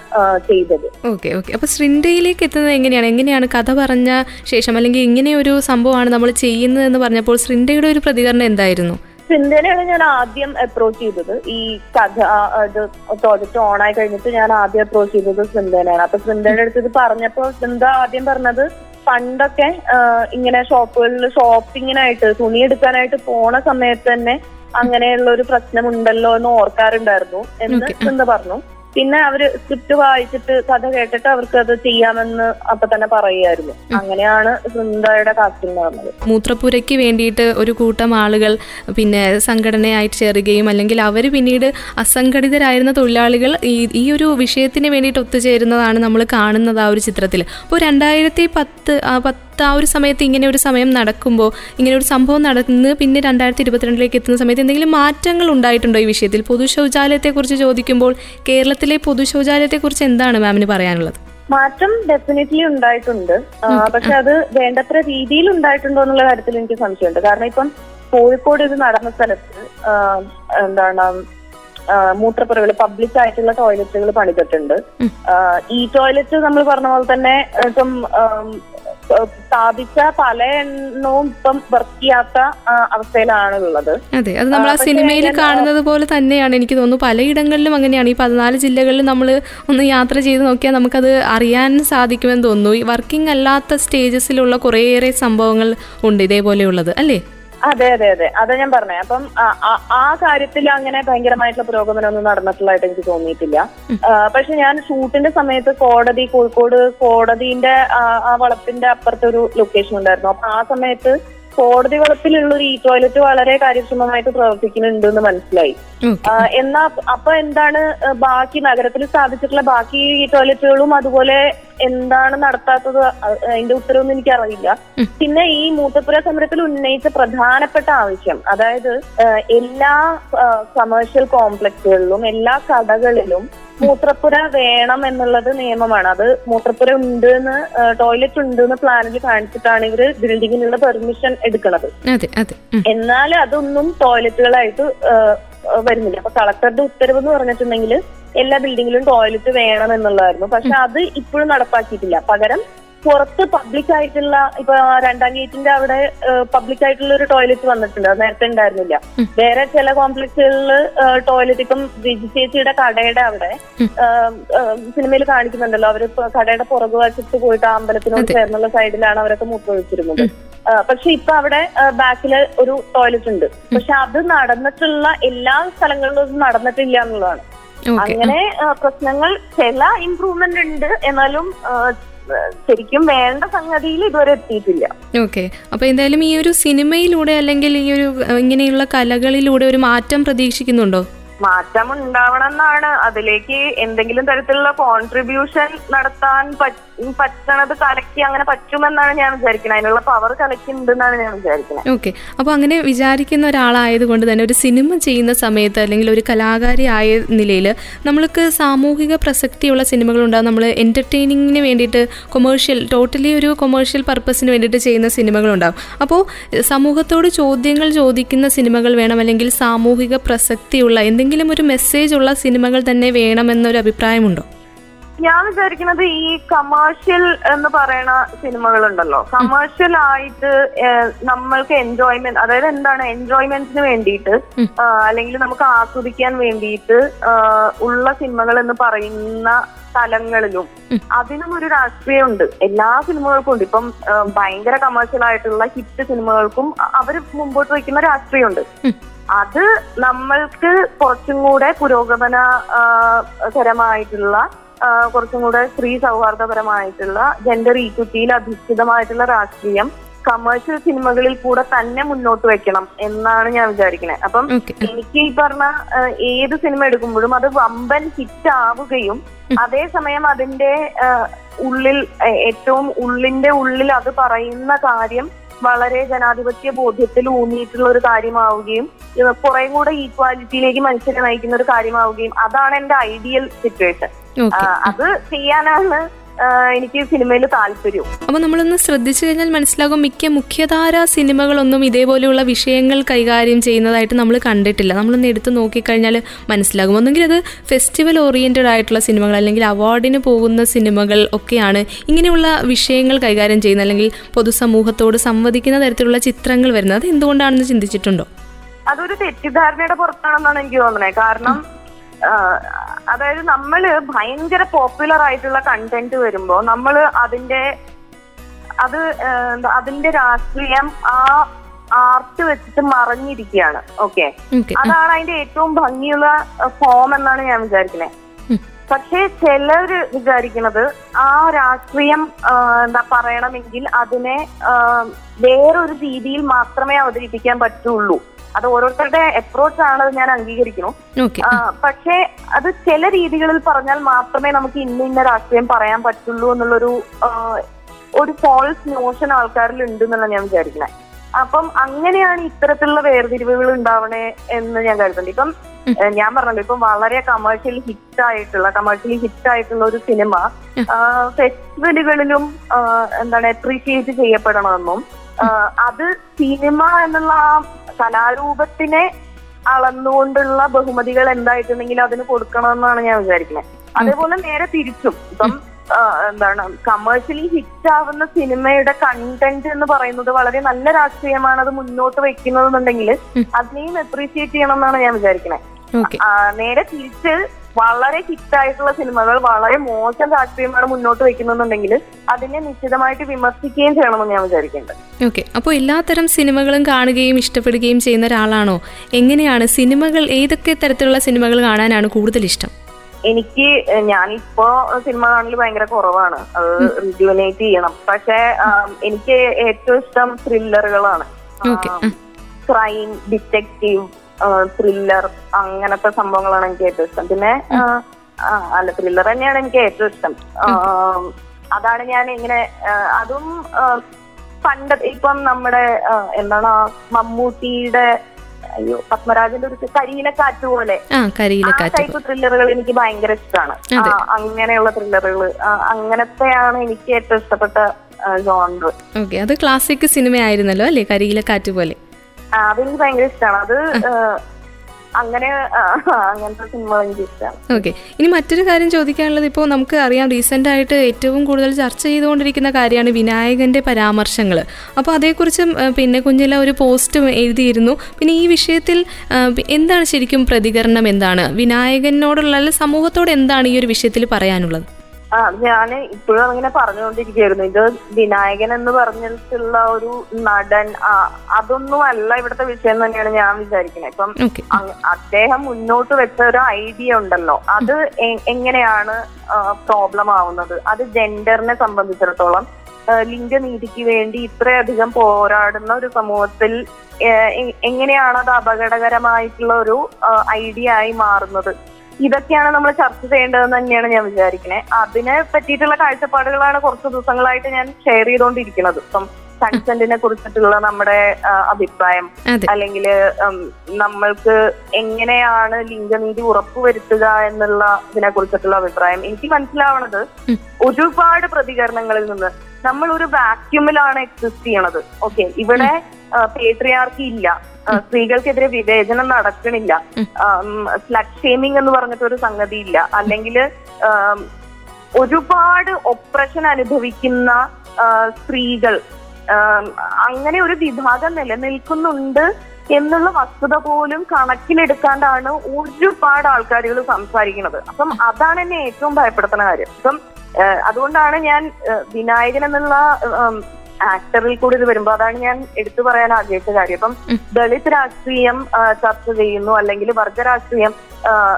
ചെയ്തത്. Okay okay. അപ്പൊ ശൃംഖലയിലേക്ക് എത്തുന്നത് എങ്ങനെയാണ്? എങ്ങനെയാണ് കഥ പറഞ്ഞ ശേഷം? അല്ലെങ്കിൽ ഇങ്ങനെ ഒരു സംഭവമാണ് നമ്മൾ ചെയ്യുന്നത് എന്ന് പറഞ്ഞപ്പോൾ ശൃംഖലയുടെ ഒരു പ്രതികരണം എന്തായിരുന്നു? സിന്ധനെയാണ് ഞാൻ ആദ്യം അപ്രോച്ച് ചെയ്തത്. ഈ കഥ ഇത് പ്രോജക്റ്റ് ഓൺ ആയി കഴിഞ്ഞിട്ട് ഞാൻ ആദ്യം അപ്രോച്ച് ചെയ്തത് സിന്ധനെയാണ് അപ്പൊ സിന്ധയുടെ അടുത്ത് ഇത് പറഞ്ഞപ്പോ സിന്ധ ആദ്യം പറഞ്ഞത്? പണ്ടൊക്കെ ഇങ്ങനെ ഷോപ്പുകളിൽ ഷോപ്പിങ്ങിനായിട്ട് തുണി എടുക്കാനായിട്ട് പോണ സമയത്ത് തന്നെ അങ്ങനെയുള്ള ഒരു പ്രശ്നമുണ്ടല്ലോ എന്ന് ഓർക്കാറുണ്ടായിരുന്നു. എന്ന്. സിന്ധ പറഞ്ഞു. പിന്നെ അവർ സ്ക്രിപ്റ്റ് വായിച്ചിട്ട് കഥ കേട്ടിട്ട് അവർക്ക് അത് ചെയ്യാമെന്ന് അപ്പൊ തന്നെ പറയുമായിരുന്നു അങ്ങനെയാണ് സിന്ധയുടെ കാസ്റ്റിംഗ് നടന്നത്. മൂത്രപ്പുരയ്ക്ക് വേണ്ടിയിട്ട് ഒരു കൂട്ടം ആളുകൾ പിന്നെ സംഘടനയായിട്ട് ചേരുകയും അല്ലെങ്കിൽ അവർ പിന്നീട് അസംഘടിതരായിരുന്ന തൊഴിലാളികൾ ഈ ഒരു വിഷയത്തിന് വേണ്ടിയിട്ട് ഒത്തുചേരുന്നതാണ് നമ്മൾ കാണുന്നത് ആ ഒരു ചിത്രത്തിൽ. അപ്പോൾ രണ്ടായിരത്തി പത്ത് ആ ആ ഒരു സമയത്ത് ഇങ്ങനെ ഒരു സമയം നടക്കുമ്പോൾ ഇങ്ങനെ ഒരു സംഭവം നടന്ന് പിന്നെ രണ്ടായിരത്തി ഇരുപത്തിരണ്ടിലേക്ക് എത്തുന്ന സമയത്ത് എന്തെങ്കിലും മാറ്റങ്ങൾ ഉണ്ടായിട്ടുണ്ടോ ഈ വിഷയത്തിൽ? പൊതു ശൗചാലയത്തെക്കുറിച്ച് ചോദിക്കുമ്പോൾ കേരളത്തിലെ പൊതു ശൗചാലയത്തെക്കുറിച്ച് എന്താണ് മാമിന് പറയാനുള്ളത്? മാറ്റം ഡെഫിനറ്റ്ലി ഉണ്ടായിട്ടുണ്ട്. പക്ഷെ അത് വേണ്ടത്ര രീതിയിൽ ഉണ്ടായിട്ടുണ്ടോ എന്നുള്ള കാര്യത്തിൽ എനിക്ക് സംശയമുണ്ട്. കാരണം ഇപ്പം കോഴിക്കോട് ഇത് നടന്ന സ്ഥലത്ത് എന്താണ് മൂത്രപ്പുറകൾ പബ്ലിക് ആയിട്ടുള്ള ടോയ്ലറ്റുകൾ പണിതിട്ടുണ്ട്. ഈ ടോയ്ലറ്റ് നമ്മൾ പറഞ്ഞ പോലെ തന്നെ ഇപ്പം സ്ഥാപിച്ച പല എണ്ണവും ഇപ്പം വർക്ക് ചെയ്യാത്ത ആ, അവസ്ഥയിലാണ് ഉള്ളത് അതെ അത് നമ്മൾ ആ സിനിമയിൽ കാണുന്നത് പോലെ തന്നെയാണ്. എനിക്ക് തോന്നുന്നു പലയിടങ്ങളിലും അങ്ങനെയാണ്. ഈ പതിനാല് ജില്ലകളിൽ നമ്മൾ ഒന്ന് യാത്ര ചെയ്ത് നോക്കിയാൽ നമുക്കത് അറിയാൻ സാധിക്കുമെന്ന് തോന്നുന്നു. ഈ വർക്കിംഗ് അല്ലാത്ത സ്റ്റേജസിലുള്ള കുറേയേറെ സംഭവങ്ങൾ ഉണ്ട് ഇതേപോലെയുള്ളത് അല്ലേ? അതെ അതെ അതെ. അതാ ഞാൻ പറഞ്ഞത് അപ്പം ആ- കാര്യത്തിൽ അങ്ങനെ ഭയങ്കരമായിട്ടുള്ള പുരോഗമനം ഒന്നും നടന്നിട്ടുള്ളതായിട്ട് എനിക്ക് തോന്നിയിട്ടില്ല. പക്ഷെ ഞാൻ ഷൂട്ടിന്റെ സമയത്ത് കോടതി കോഴിക്കോട് കോടതിന്റെ ആ വളപ്പിന്റെ അപ്പുറത്തെ ഒരു ലൊക്കേഷൻ ഉണ്ടായിരുന്നു. അപ്പൊ ആ സമയത്ത് കോടതി വളപ്പിലുള്ള ഒരു ഈ ടോയ്ലറ്റ് വളരെ കാര്യക്ഷമമായിട്ട് പ്രവർത്തിക്കുന്നുണ്ട് എന്ന് മനസ്സിലായി എന്നാ അപ്പൊ എന്താണ് ബാക്കി നഗരത്തിൽ സ്ഥാപിച്ചിട്ടുള്ള ബാക്കി ടോയ്ലറ്റുകളും അതുപോലെ എന്താണ് നടത്താത്തത്? അതിന്റെ ഉത്തരവൊന്നും എനിക്ക് അറിയില്ല പിന്നെ ഈ മൂത്തപ്പുര സമരത്തിൽ ഉന്നയിച്ച പ്രധാനപ്പെട്ട ആവശ്യം അതായത് എല്ലാ കമേഴ്ഷ്യൽ കോംപ്ലക്സുകളിലും എല്ലാ കടകളിലും മൂത്രപ്പുര വേണം എന്നുള്ളത് നിയമമാണ്. അത് മൂത്രപ്പുര ഉണ്ട് എന്ന് ടോയ്ലറ്റ് ഉണ്ട് എന്ന് പ്ലാനിൽ കാണിച്ചിട്ടാണ് ഇവർ ബിൽഡിങ്ങിനുള്ള പെർമിഷൻ എടുക്കുന്നത് എന്നാൽ അതൊന്നും ടോയ്ലറ്റുകളായിട്ട് വരുന്നില്ല. അപ്പൊ കളക്ടറുടെ ഉത്തരവ് എന്ന് പറഞ്ഞിട്ടുണ്ടെങ്കിൽ എല്ലാ ബിൽഡിങ്ങിലും ടോയ്ലറ്റ് വേണം എന്നുള്ളതായിരുന്നു. പക്ഷെ അത് ഇപ്പോഴും നടപ്പാക്കിയിട്ടില്ല. പകരം പുറത്ത് പബ്ലിക് ആയിട്ടുള്ള ഇപ്പൊ രണ്ടാം ഗേറ്റിന്റെ അവിടെ പബ്ലിക് ആയിട്ടുള്ള ഒരു ടോയ്ലറ്റ് വന്നിട്ടുണ്ട്. അത് നേരത്തെ ഉണ്ടായിരുന്നില്ല. വേറെ ചില കോംപ്ലക്സുകളിൽ ടോയ്ലറ്റ് ഇപ്പം വിജി ചേച്ചിയുടെ കടയുടെ അവിടെ സിനിമയിൽ കാണിക്കുന്നുണ്ടല്ലോ. അവർ കടയുടെ പുറകു വശത്ത് പോയിട്ട് അമ്പലത്തിനോട്. ചേർന്നുള്ള സൈഡിലാണ് അവരൊക്കെ മൂത്രമൊഴിച്ചിരുന്നത്. പക്ഷെ ഇപ്പൊ അവിടെ ബാക്കിൽ ഒരു ടോയ്ലറ്റ് ഉണ്ട്. പക്ഷെ അത് നടന്നിട്ടുള്ള എല്ലാ സ്ഥലങ്ങളിലും നടന്നിട്ടില്ല എന്നുള്ളതാണ്. അങ്ങനെ പ്രശ്നങ്ങൾ ചില ഇമ്പ്രൂവ്മെന്റ് ഉണ്ട്. എന്നാലും ശരിക്കും വേണ്ട സംഗതിയിൽ ഇതുവരെ എത്തിയിട്ടില്ല. ഓക്കെ അപ്പൊ എന്തായാലും ഈ ഒരു സിനിമയിലൂടെ അല്ലെങ്കിൽ ഈ ഒരു ഇങ്ങനെയുള്ള കലകളിലൂടെ ഒരു മാറ്റം പ്രതീക്ഷിക്കുന്നുണ്ടോ? മാറ്റം ഉണ്ടാവണം എന്നാണ് അതിലേക്ക് എന്തെങ്കിലും തരത്തിലുള്ള കോൺട്രിബ്യൂഷൻ നടത്താൻ പറ്റ- പറ്റണത് കലക്കി അങ്ങനെ പറ്റുമെന്നാണ് ഞാൻ വിചാരിക്കുന്നത് അതിനുള്ള പവർ കലക്കുന്നുണ്ടെന്നാണ് ഞാൻ വിചാരിക്കുന്നത് ഓക്കെ അപ്പൊ അങ്ങനെ വിചാരിക്കുന്ന ഒരാളായതുകൊണ്ട് തന്നെ ഒരു സിനിമ ചെയ്യുന്ന സമയത്ത് അല്ലെങ്കിൽ ഒരു കലാകാരി ആയ നിലയിൽ നമ്മൾക്ക് സാമൂഹിക പ്രസക്തിയുള്ള സിനിമകൾ ഉണ്ടാകും നമ്മൾ എന്റർടൈനിങ്ങിന് വേണ്ടിയിട്ട് കൊമേഴ്ഷ്യൽ ടോട്ടലി ഒരു കൊമേഴ്ഷ്യൽ പർപ്പസിന് വേണ്ടിയിട്ട് ചെയ്യുന്ന സിനിമകൾ സിനിമകളുണ്ടാകും അപ്പോൾ സമൂഹത്തോട് ചോദ്യങ്ങൾ ചോദിക്കുന്ന സിനിമകൾ വേണം അല്ലെങ്കിൽ സാമൂഹിക പ്രസക്തിയുള്ള എന്തെങ്കിലും ഒരു മെസ്സേജ് ഉള്ള സിനിമകൾ തന്നെ വേണമെന്നൊരു അഭിപ്രായമുണ്ടോ? ഞാൻ വിചാരിക്കുന്നത് ഈ കമേഴ്ഷ്യൽ എന്ന് പറയുന്ന സിനിമകളുണ്ടല്ലോ. കമേഴ്ഷ്യൽ ആയിട്ട് നമ്മൾക്ക് എൻജോയ്മെന്റ് അതായത് എന്താണ് എൻജോയ്മെന്റിന് വേണ്ടിയിട്ട് അല്ലെങ്കിൽ നമുക്ക് ആസ്വദിക്കാൻ വേണ്ടിയിട്ട് ഉള്ള സിനിമകൾ എന്ന് പറയുന്ന സ്ഥലങ്ങളിലും അതിനും ഒരു രാഷ്ട്രീയമുണ്ട്. എല്ലാ സിനിമകൾക്കും ഉണ്ട്. ഇപ്പം ഭയങ്കര കമേഴ്ഷ്യൽ ആയിട്ടുള്ള ഹിറ്റ് സിനിമകൾക്കും അവർ മുമ്പോട്ട് വയ്ക്കുന്ന രാഷ്ട്രീയമുണ്ട്. അത് നമ്മൾക്ക് കുറച്ചും കൂടെ പുരോഗമന ആ, കുറച്ചും കൂടെ സ്ത്രീ സൗഹാർദ്ദപരമായിട്ടുള്ള ജെൻഡർ ഈക്വിറ്റിയിൽ അധിഷ്ഠിതമായിട്ടുള്ള രാഷ്ട്രീയം കമേഴ്ഷ്യൽ സിനിമകളിൽ കൂടെ തന്നെ മുന്നോട്ട് വെക്കണം എന്നാണ് ഞാൻ വിചാരിക്കുന്നത് അപ്പം എനിക്ക് ഈ പറഞ്ഞ ഏത് സിനിമ എടുക്കുമ്പോഴും അത് വമ്പൻ ഹിറ്റ് ആവുകയും അതേസമയം അതിന്റെ ഉള്ളിൽ ഏറ്റവും ഉള്ളിന്റെ ഉള്ളിൽ അത് പറയുന്ന കാര്യം വളരെ ജനാധിപത്യ ബോധ്യത്തിൽ ഊന്നിയിട്ടുള്ള ഒരു കാര്യമാവുകയും കുറേ കൂടെ ഈക്വാലിറ്റിയിലേക്ക് മനുഷ്യരെ നയിക്കുന്ന ഒരു കാര്യമാവുകയും അതാണ് എന്റെ ഐഡിയൽ സിറ്റുവേഷൻ അത് ചെയ്യാനാണ് എനിക്ക് സിനിമയിൽ താല്പര്യം അപ്പൊ നമ്മളൊന്ന് ശ്രദ്ധിച്ചു കഴിഞ്ഞാൽ മനസ്സിലാകും മിക്ക മുഖ്യധാര സിനിമകളൊന്നും ഇതേപോലെയുള്ള വിഷയങ്ങൾ കൈകാര്യം ചെയ്യുന്നതായിട്ട് നമ്മൾ കണ്ടിട്ടില്ല. നമ്മളൊന്ന് എടുത്ത് നോക്കിക്കഴിഞ്ഞാൽ മനസ്സിലാകും. ഒന്നെങ്കിൽ അത് ഫെസ്റ്റിവൽ ഓറിയന്റഡ് ആയിട്ടുള്ള സിനിമകൾ അല്ലെങ്കിൽ അവാർഡിന് പോകുന്ന സിനിമകൾ ഒക്കെയാണ് ഇങ്ങനെയുള്ള വിഷയങ്ങൾ കൈകാര്യം ചെയ്യുന്ന അല്ലെങ്കിൽ പൊതുസമൂഹത്തോട് സംവദിക്കുന്ന തരത്തിലുള്ള ചിത്രങ്ങൾ വരുന്നത്. അത് എന്തുകൊണ്ടാണെന്ന് ചിന്തിച്ചിട്ടുണ്ടോ? അതൊരു തെറ്റിദ്ധാരണയുടെ പുറത്താണെന്നാണ് എനിക്ക് തോന്നുന്നത്. കാരണം അതായത് നമ്മൾ ഭയങ്കര പോപ്പുലർ ആയിട്ടുള്ള കണ്ടന്റ് വരുമ്പോൾ നമ്മൾ അതിന്റെ അത് അതിന്റെ രാഷ്ട്രീയം ആ ആർട്ട് വെച്ചിട്ട് മറഞ്ഞിരിക്കുകയാണ്. ഓക്കെ അതാണ് അതിന്റെ ഏറ്റവും ഭംഗിയുള്ള ഫോം എന്നാണ് ഞാൻ വിചാരിക്കുന്നത് പക്ഷെ പക്ഷേ ചിലര് വിചാരിക്കുന്നത് ആ രാഷ്ട്രീയം എന്താ പറയണമെങ്കിൽ അതിനെ വേറൊരു രീതിയിൽ മാത്രമേ അവതരിപ്പിക്കാൻ പറ്റുള്ളൂ. അത് ഓരോരുത്തരുടെ അപ്രോച്ച് ആണ് ഞാൻ അംഗീകരിക്കുന്നു. പക്ഷേ അത് ചില രീതികളിൽ പറഞ്ഞാൽ മാത്രമേ നമുക്ക് ഇന്ന ഇന്ന രാഷ്ട്രീയം പറയാൻ പറ്റുള്ളൂ എന്നുള്ളൊരു ഒരു ഫോൾസ് നോഷൻ ആൾക്കാരിൽ ഉണ്ട് എന്നുള്ള ഞാൻ വിചാരിക്കുന്നത് അപ്പം അങ്ങനെയാണ് ഇത്തരത്തിലുള്ള വേർതിരിവുകൾ ഉണ്ടാവണേ എന്ന് ഞാൻ കരുതുന്നുണ്ട്. ഇപ്പം ഞാൻ പറഞ്ഞല്ലോ ഇപ്പം വളരെ കമേഴ്ഷ്യൽ ഹിറ്റ് ആയിട്ടുള്ള കമേഴ്ഷ്യലി ഹിറ്റ് ആയിട്ടുള്ള ഒരു സിനിമ ഫെസ്റ്റിവലുകളിലും എന്താണ് അപ്രീഷിയേറ്റ് ചെയ്യപ്പെടണമെന്നും അത് സിനിമ എന്നുള്ള ആ കലാരൂപത്തിനെ അളന്നുകൊണ്ടുള്ള ബഹുമതികൾ എന്തായിട്ടുണ്ടെങ്കിലും അതിന് കൊടുക്കണമെന്നാണ് ഞാൻ വിചാരിക്കുന്നത്. അതേപോലെ നേരെ തിരിച്ചും. ഇപ്പം എന്താണ് കമേഴ്ഷ്യലി ഹിറ്റ് ആവുന്ന സിനിമയുടെ കണ്ടന്റ് എന്ന് പറയുന്നത് വളരെ നല്ല രാഷ്ട്രീയമാണ് അത് മുന്നോട്ട് വെക്കുന്നതെന്നുണ്ടെങ്കിൽ. അതിനെയും അപ്രീഷിയേറ്റ് ചെയ്യണം എന്നാണ് ഞാൻ വിചാരിക്കുന്നത്. നേരെ തിരിച്ച് വളരെ ഹിറ്റായിട്ടുള്ള സിനിമകൾ വളരെ മോശം രാഷ്ട്രീയമാണ് മുന്നോട്ട് വെക്കുന്നുണ്ടെങ്കിൽ അതിനെ നിശ്ചിതമായിട്ട് വിമർശിക്കുകയും ചെയ്യണമെന്ന് ഞാൻ വിചാരിക്കുന്നുണ്ട്. ഓക്കെ അപ്പോൾ എല്ലാത്തരം സിനിമകളും കാണുകയും ഇഷ്ടപ്പെടുകയും ചെയ്യുന്ന ഒരാളാണോ? എങ്ങനെയാണ് സിനിമകൾ ഏതൊക്കെ തരത്തിലുള്ള സിനിമകൾ കാണാനാണ് കൂടുതൽ ഇഷ്ടം? എനിക്ക് ഞാനിപ്പോ സിനിമ കാണൽ ഭയങ്കര കുറവാണ്. അത് റിജുവനേറ്റ് ചെയ്യണം. പക്ഷെ എനിക്ക് ഏറ്റവും ഇഷ്ടം ത്രില്ലറുകളാണ് ക്രൈം ഡിറ്റക്റ്റീവ് ത്രില്ലർ അങ്ങനത്തെ സംഭവങ്ങളാണ് എനിക്ക് ഏറ്റവും ഇഷ്ടം. പിന്നെ അല്ല ത്രില്ലർ തന്നെയാണ് എനിക്ക് ഏറ്റവും ഇഷ്ടം. അതാണ് ഞാൻ ഇങ്ങനെ അതും പണ്ട് ഇപ്പം നമ്മുടെ എന്താണ് മമ്മൂട്ടിയുടെ അയ്യോ പത്മരാജന്റെ ഒരു കരിയിലെ കാറ്റ് പോലെ ടൈപ്പ് ത്രില്ലറുകൾ എനിക്ക് ഭയങ്കര ഇഷ്ടമാണ്. അങ്ങനെയുള്ള ത്രില്ലറുകൾ അങ്ങനത്തെയാണ് എനിക്ക് ഏറ്റവും ഇഷ്ടപ്പെട്ട ജോണർ ഓക്കെ അത് ക്ലാസിക് സിനിമ ആയിരുന്നല്ലോ അല്ലേ? കരിയിലെ കാറ്റ് പോലെ. അതെനിക്ക് ഭയങ്കര ഇഷ്ടമാണ് അത് അങ്ങനെ അങ്ങനത്തെ സിനിമ എനിക്ക് ഇഷ്ടമാണ് ഓക്കെ. ഇനി മറ്റൊരു കാര്യം ചോദിക്കാനുള്ളത് ഇപ്പോൾ നമുക്ക് അറിയാം റീസെന്റ് ആയിട്ട് ഏറ്റവും കൂടുതൽ ചർച്ച ചെയ്തുകൊണ്ടിരിക്കുന്ന കാര്യമാണ് വിനായകന്റെ പരാമർശങ്ങൾ. അപ്പോൾ അതേക്കുറിച്ച് പിന്നെ കുഞ്ഞില ഒരു പോസ്റ്റ് എഴുതിയിരുന്നു. പിന്നെ ഈ വിഷയത്തിൽ എന്താണ് ശരിക്കും പ്രതികരണം എന്താണ്? വിനായകനോടുള്ള അല്ലെങ്കിൽ സമൂഹത്തോട് എന്താണ് ഈ ഒരു വിഷയത്തിൽ പറയാനുള്ളത്? ആ ഞാൻ ഇപ്പോഴും അങ്ങനെ പറഞ്ഞുകൊണ്ടിരിക്കുകയായിരുന്നു. ഇത് വിനായകൻ എന്ന് പറഞ്ഞിട്ടുള്ള ഒരു നടൻ അതൊന്നും അല്ല ഇവിടുത്തെ വിഷയം തന്നെയാണ് ഞാൻ വിചാരിക്കുന്നത്. ഇപ്പം അദ്ദേഹം മുന്നോട്ട് വെച്ച ഒരു ഐഡിയ ഉണ്ടല്ലോ. അത് എങ്ങനെയാണ് പ്രോബ്ലം ആവുന്നത്? അത് ജെൻഡറിനെ സംബന്ധിച്ചിടത്തോളം ലിംഗനീതിക്ക് വേണ്ടി ഇത്രയധികം പോരാടുന്ന ഒരു സമൂഹത്തിൽ എങ്ങനെയാണ് അത് അപകടകരമായിട്ടുള്ള ഒരു ഐഡിയ ആയി മാറുന്നത്? ഇതൊക്കെയാണ് നമ്മൾ ചർച്ച ചെയ്യേണ്ടതെന്ന് തന്നെയാണ് ഞാൻ വിചാരിക്കുന്നത് അതിനെ പറ്റിയിട്ടുള്ള കാഴ്ചപ്പാടുകളാണ് കുറച്ച് ദിവസങ്ങളായിട്ട് ഞാൻ ഷെയർ ചെയ്തുകൊണ്ടിരിക്കുന്നത് ഇപ്പം കൺസെന്റിനെ കുറിച്ചിട്ടുള്ള നമ്മുടെ അഭിപ്രായം അല്ലെങ്കിൽ നമ്മൾക്ക് എങ്ങനെയാണ് ലിംഗനീതി ഉറപ്പുവരുത്തുക എന്നുള്ള ഇതിനെ കുറിച്ചിട്ടുള്ള അഭിപ്രായം. എനിക്ക് മനസ്സിലാവണത് ഒരുപാട് പ്രതികരണങ്ങളിൽ നിന്ന് നമ്മൾ ഒരു വാക്യൂമിലാണ് എക്സിസ്റ്റ് ചെയ്യണത്. ഓക്കെ ഇവിടെ പേട്രിയാർക്കി ഇല്ല സ്ത്രീകൾക്കെതിരെ വിവേചനം നടക്കണില്ല. സ്ലഗ് ഷേമിംഗ് എന്ന് പറഞ്ഞിട്ട് ഒരു സംഗതി ഇല്ല അല്ലെങ്കിൽ ഒരുപാട് ഒപ്രഷൻ അനുഭവിക്കുന്ന സ്ത്രീകൾ അങ്ങനെ ഒരു വിഭാഗം നിലനിൽക്കുന്നുണ്ട് എന്നുള്ള വസ്തുത പോലും കണക്കിലെടുക്കാണ്ടാണ് ഒരുപാട് ആൾക്കാരുകൾ സംസാരിക്കുന്നത്. അപ്പം അതാണ് എന്നെ ഏറ്റവും ഭയപ്പെടുത്തുന്ന കാര്യം. അപ്പം അതുകൊണ്ടാണ് ഞാൻ വിനായകൻ എന്നുള്ള ആക്ടറിൽ കൂടി ഇത് വരുമ്പോ അതാണ് ഞാൻ എടുത്തു പറയാൻ ആഗ്രഹിച്ച കാര്യം. അപ്പം ദളിത് രാഷ്ട്രീയം ചർച്ച ചെയ്യുന്നു. അല്ലെങ്കിൽ വർഗ രാഷ്ട്രീയം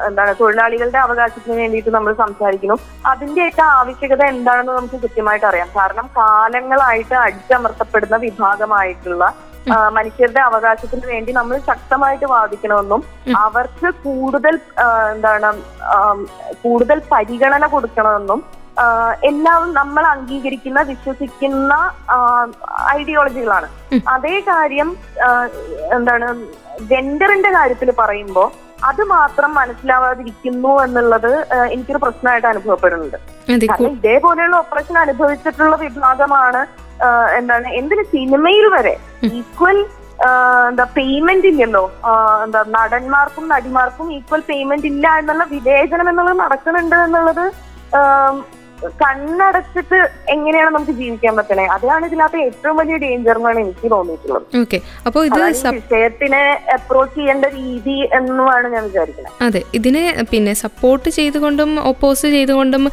എന്താണ് തൊഴിലാളികളുടെ അവകാശത്തിന് വേണ്ടിയിട്ട് നമ്മൾ സംസാരിക്കുന്നു. അതിന്റെയൊക്കെ ആവശ്യകത എന്താണെന്ന് നമുക്ക് കൃത്യമായിട്ട് അറിയാം. കാരണം കാലങ്ങളായിട്ട് അടിച്ചമർത്തപ്പെടുന്ന വിഭാഗമായിട്ടുള്ള മനുഷ്യരുടെ അവകാശത്തിന് വേണ്ടി നമ്മൾ ശക്തമായിട്ട് വാദിക്കണമെന്നും അവർക്ക് കൂടുതൽ എന്താണ് കൂടുതൽ പരിഗണന കൊടുക്കണമെന്നും എല്ലാം നമ്മൾ അംഗീകരിക്കുന്ന വിശ്വസിക്കുന്ന ഐഡിയോളജികളാണ് അതേ കാര്യം എന്താണ് ജെൻഡറിന്റെ കാര്യത്തിൽ പറയുമ്പോൾ അത് മാത്രം മനസ്സിലാവാതിരിക്കുന്നു എന്നുള്ളത് എനിക്കൊരു പ്രശ്നമായിട്ട് അനുഭവപ്പെടുന്നുണ്ട്. കാരണം ഇതേപോലെയുള്ള ഓപ്പറേഷൻ അനുഭവിച്ചിട്ടുള്ള വിഭാഗമാണ് എന്താണ് എന്തിന് സിനിമയിൽ വരെ ഈക്വൽ എന്താ പേയ്മെന്റ് ഇല്ലല്ലോ. എന്താ നടന്മാർക്കും നടിമാർക്കും ഈക്വൽ പേയ്മെന്റ് ഇല്ല എന്നുള്ള വിവേചനം എന്നുള്ളത് നടക്കുന്നുണ്ട് എന്നുള്ളത് കണ്ണടച്ചിട്ട് എങ്ങനെയാണ് നമുക്ക് ജീവിക്കാൻ പറ്റണേ? അതാണ് ഇതിനകത്ത് ഏറ്റവും വലിയ ഡേഞ്ചർ എന്നാണ് എനിക്ക് തോന്നിയിട്ടുള്ളത്. അപ്പോ ഇത് വിഷയത്തിനെ അപ്രോച്ച് ചെയ്യേണ്ട രീതി എന്നുമാണ് ഞാൻ വിചാരിക്കുന്നത്. അതെ. ഇതിനെ പിന്നെ സപ്പോർട്ട് ചെയ്തുകൊണ്ടും ഒപ്പോസ് ചെയ്തുകൊണ്ടും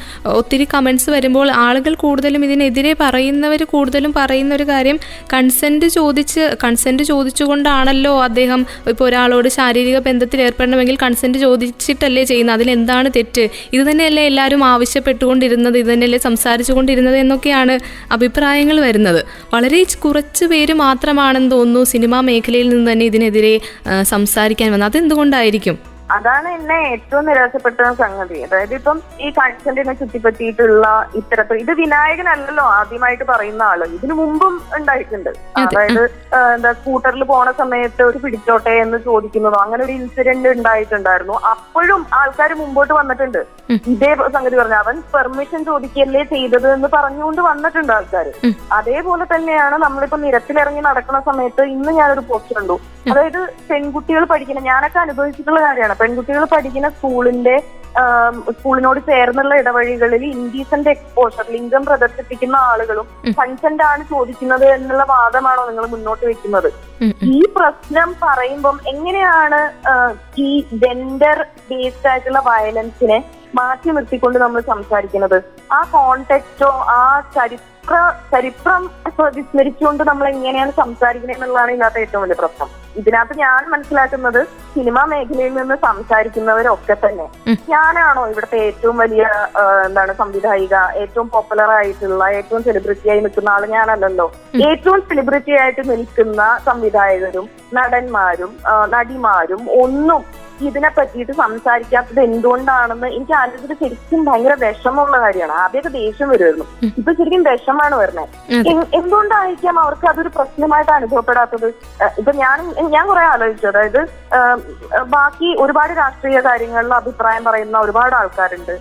ഒത്തിരി കമന്റ്സ് വരുമ്പോൾ ആളുകൾ കൂടുതലും ഇതിനെതിരെ പറയുന്നവർ കൂടുതലും പറയുന്ന ഒരു കാര്യം കൺസെന്റ് ചോദിച്ച് കൺസെന്റ് ചോദിച്ചുകൊണ്ടാണല്ലോ അദ്ദേഹം ഇപ്പോൾ ഒരാളോട് ശാരീരിക ബന്ധത്തിൽ ഏർപ്പെടണമെങ്കിൽ കൺസെന്റ് ചോദിച്ചിട്ടല്ലേ ചെയ്യുന്നത്. അതിലെന്താണ് തെറ്റ്? ഇത് തന്നെയല്ലേ എല്ലാവരും ആവശ്യപ്പെട്ടുകൊണ്ടിരുന്നത്. ഇത് തന്നെയല്ലേ സംസാരിച്ചുകൊണ്ടിരുന്നത് എന്നൊക്കെയാണ് അഭിപ്രായങ്ങൾ വരുന്നത്. വളരെ കുറച്ച് പേര് മാത്രമാണെന്ന് തോന്നുന്നു സിനിമാ മേഖലയിൽ നിന്ന് തന്നെ ഇതിനെതിരെ സംസാരിക്കാൻ വന്നത്. അതെന്തുകൊണ്ടായിരിക്കും? അതാണ് എന്നെ ഏറ്റവും നിരാശപ്പെട്ട സംഗതി. അതായത് ഇപ്പം ഈ കൺസെന്റിനെ ചുറ്റിപ്പറ്റിയിട്ടുള്ള ഇത്തരത്തിൽ ഇത് വിനായകനല്ലല്ലോ ആദ്യമായിട്ട് പറയുന്ന ആൾ. ഇതിനു മുമ്പും ഉണ്ടായിട്ടുണ്ട്. അതായത് എന്താ സ്കൂട്ടറിൽ പോണ സമയത്ത് ഒരു പിടിച്ചോട്ടെ എന്ന് ചോദിക്കുന്നതോ അങ്ങനെ ഒരു ഇൻസിഡന്റ് ഉണ്ടായിട്ടുണ്ടായിരുന്നു. അപ്പോഴും ആൾക്കാർ മുമ്പോട്ട് വന്നിട്ടുണ്ട്. ഇതേ സംഗതി പറഞ്ഞു അവൻ പെർമിഷൻ ചോദിക്കല്ലേ ചെയ്തത് എന്ന് പറഞ്ഞുകൊണ്ട് വന്നിട്ടുണ്ട് ആൾക്കാർ അതേപോലെ തന്നെയാണ് നമ്മളിപ്പോ നിരത്തിലിറങ്ങി നടക്കുന്ന സമയത്ത് ഇന്ന് ഞാനൊരു പോസ്റ്റ് കണ്ടു. അതായത് പെൺകുട്ടികൾ പഠിക്കുന്ന ഞാനൊക്കെ അനുഭവിച്ചിട്ടുള്ള കാര്യമാണ്. പെൺകുട്ടികൾ പഠിക്കുന്ന സ്കൂളിന്റെ സ്കൂളിനോട് ചേർന്നുള്ള ഇടവഴികളിൽ ഇൻഡീസന്റ് എക്സ്പോഷർ ലിംഗം പ്രദർശിപ്പിക്കുന്ന ആളുകളും കൺസെന്റ് ആണ് ചോദിക്കുന്നത് എന്നുള്ള വാദമാണോ നിങ്ങൾ മുന്നോട്ട് വെക്കുന്നത്? ഈ പ്രശ്നം പറയുമ്പം എങ്ങനെയാണ് ഈ ജെൻഡർ ബേസ്ഡ് ആയിട്ടുള്ള വയലൻസിനെ മാറ്റി നിർത്തിക്കൊണ്ട് നമ്മൾ സംസാരിക്കുന്നത്? ആ കോണ്ടെക്സ്റ്റോ ആ ചരിത്ര ചരിത്രം വിസ്മരിച്ചുകൊണ്ട് നമ്മൾ എങ്ങനെയാണ് സംസാരിക്കുന്നത് എന്നുള്ളതാണ് ഇതിനകത്ത് ഏറ്റവും വലിയ പ്രശ്നം. ഇതിനകത്ത് ഞാൻ മനസ്സിലാക്കുന്നത് സിനിമാ മേഖലയിൽ നിന്ന് സംസാരിക്കുന്നവരൊക്കെ തന്നെ. ഞാനാണോ ഇവിടുത്തെ ഏറ്റവും വലിയ എന്താണ് സംവിധായിക ഏറ്റവും പോപ്പുലർ ആയിട്ടുള്ള ഏറ്റവും സെലിബ്രിറ്റി ആയി നിൽക്കുന്ന ആൾ ഞാനല്ലല്ലോ. ഏറ്റവും സെലിബ്രിറ്റി ആയിട്ട് നിൽക്കുന്ന സംവിധായകരും നടന്മാരും നടിമാരും ഒന്നും ഇതിനെ പറ്റിയിട്ട് സംസാരിക്കാത്തത് എന്തുകൊണ്ടാണെന്ന് എനിക്ക് ആലോചിച്ചിട്ട് ശരിക്കും ഭയങ്കര വിഷമമുള്ള കാര്യമാണ്. ആദ്യമൊക്കെ ദേഷ്യം വരുമായിരുന്നു. ഇപ്പൊ ശരിക്കും വിഷമാണ് വരുന്നത്. എന്തുകൊണ്ടായിരിക്കാം അവർക്ക് അതൊരു പ്രശ്നമായിട്ട് അനുഭവപ്പെടാത്തത്? ഇപ്പൊ ഞാൻ ഞാൻ കുറെ ആലോചിച്ചു. അതായത് ബാക്കി ഒരുപാട് രാഷ്ട്രീയ കാര്യങ്ങളിൽ അഭിപ്രായം പറയുന്ന ഒരുപാട് ആൾക്കാരുണ്ട്.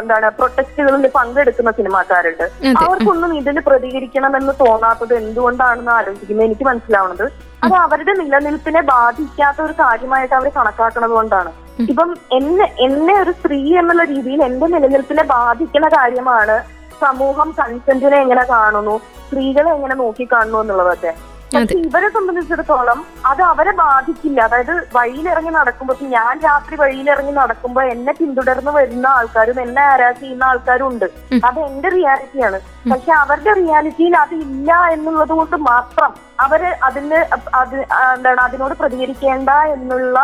എന്താണ് പ്രൊട്ടസ്റ്റുകളിൽ പങ്കെടുക്കുന്ന സിനിമാക്കാരുണ്ട്. അവർക്കൊന്നും ഇതിൽ പ്രതികരിക്കണമെന്ന് തോന്നാത്തത് എന്തുകൊണ്ടാണെന്ന് ആലോചിക്കുന്നത് എനിക്ക് മനസ്സിലാവുന്നത് അത് അവരുടെ നിലനിൽപ്പിനെ ബാധിക്കാത്ത ഒരു കാര്യമായിട്ട് അവർ കണക്കാക്കുന്നത് കൊണ്ടാണ്. ഇപ്പം എന്നെ എന്നെ ഒരു സ്ത്രീ എന്നുള്ള രീതിയിൽ എന്റെ നിലനിൽപ്പിനെ ബാധിക്കുന്ന കാര്യമാണ് സമൂഹം കൺസെന്റിനെ എങ്ങനെ കാണുന്നു സ്ത്രീകളെ എങ്ങനെ നോക്കി കാണുന്നു എന്നുള്ളതൊക്കെ. പക്ഷെ ഇവരെ സംബന്ധിച്ചിടത്തോളം അത് അവരെ ബാധിക്കില്ല. അതായത് വഴിയിലിറങ്ങി നടക്കുമ്പോൾ ഇപ്പൊ ഞാൻ രാത്രി വഴിയിലിറങ്ങി നടക്കുമ്പോൾ എന്നെ പിന്തുടർന്ന് വരുന്ന ആൾക്കാരും എന്നെ ആരാസ് ചെയ്യുന്ന ആൾക്കാരും ഉണ്ട്. അത് എന്റെ റിയാലിറ്റിയാണ് പക്ഷെ അവരുടെ റിയാലിറ്റിയിൽ അത് ഇല്ല എന്നുള്ളത് കൊണ്ട് മാത്രം അവർ അതിന് അത് എന്താണ് അതിനോട് പ്രതികരിക്കേണ്ട എന്നുള്ള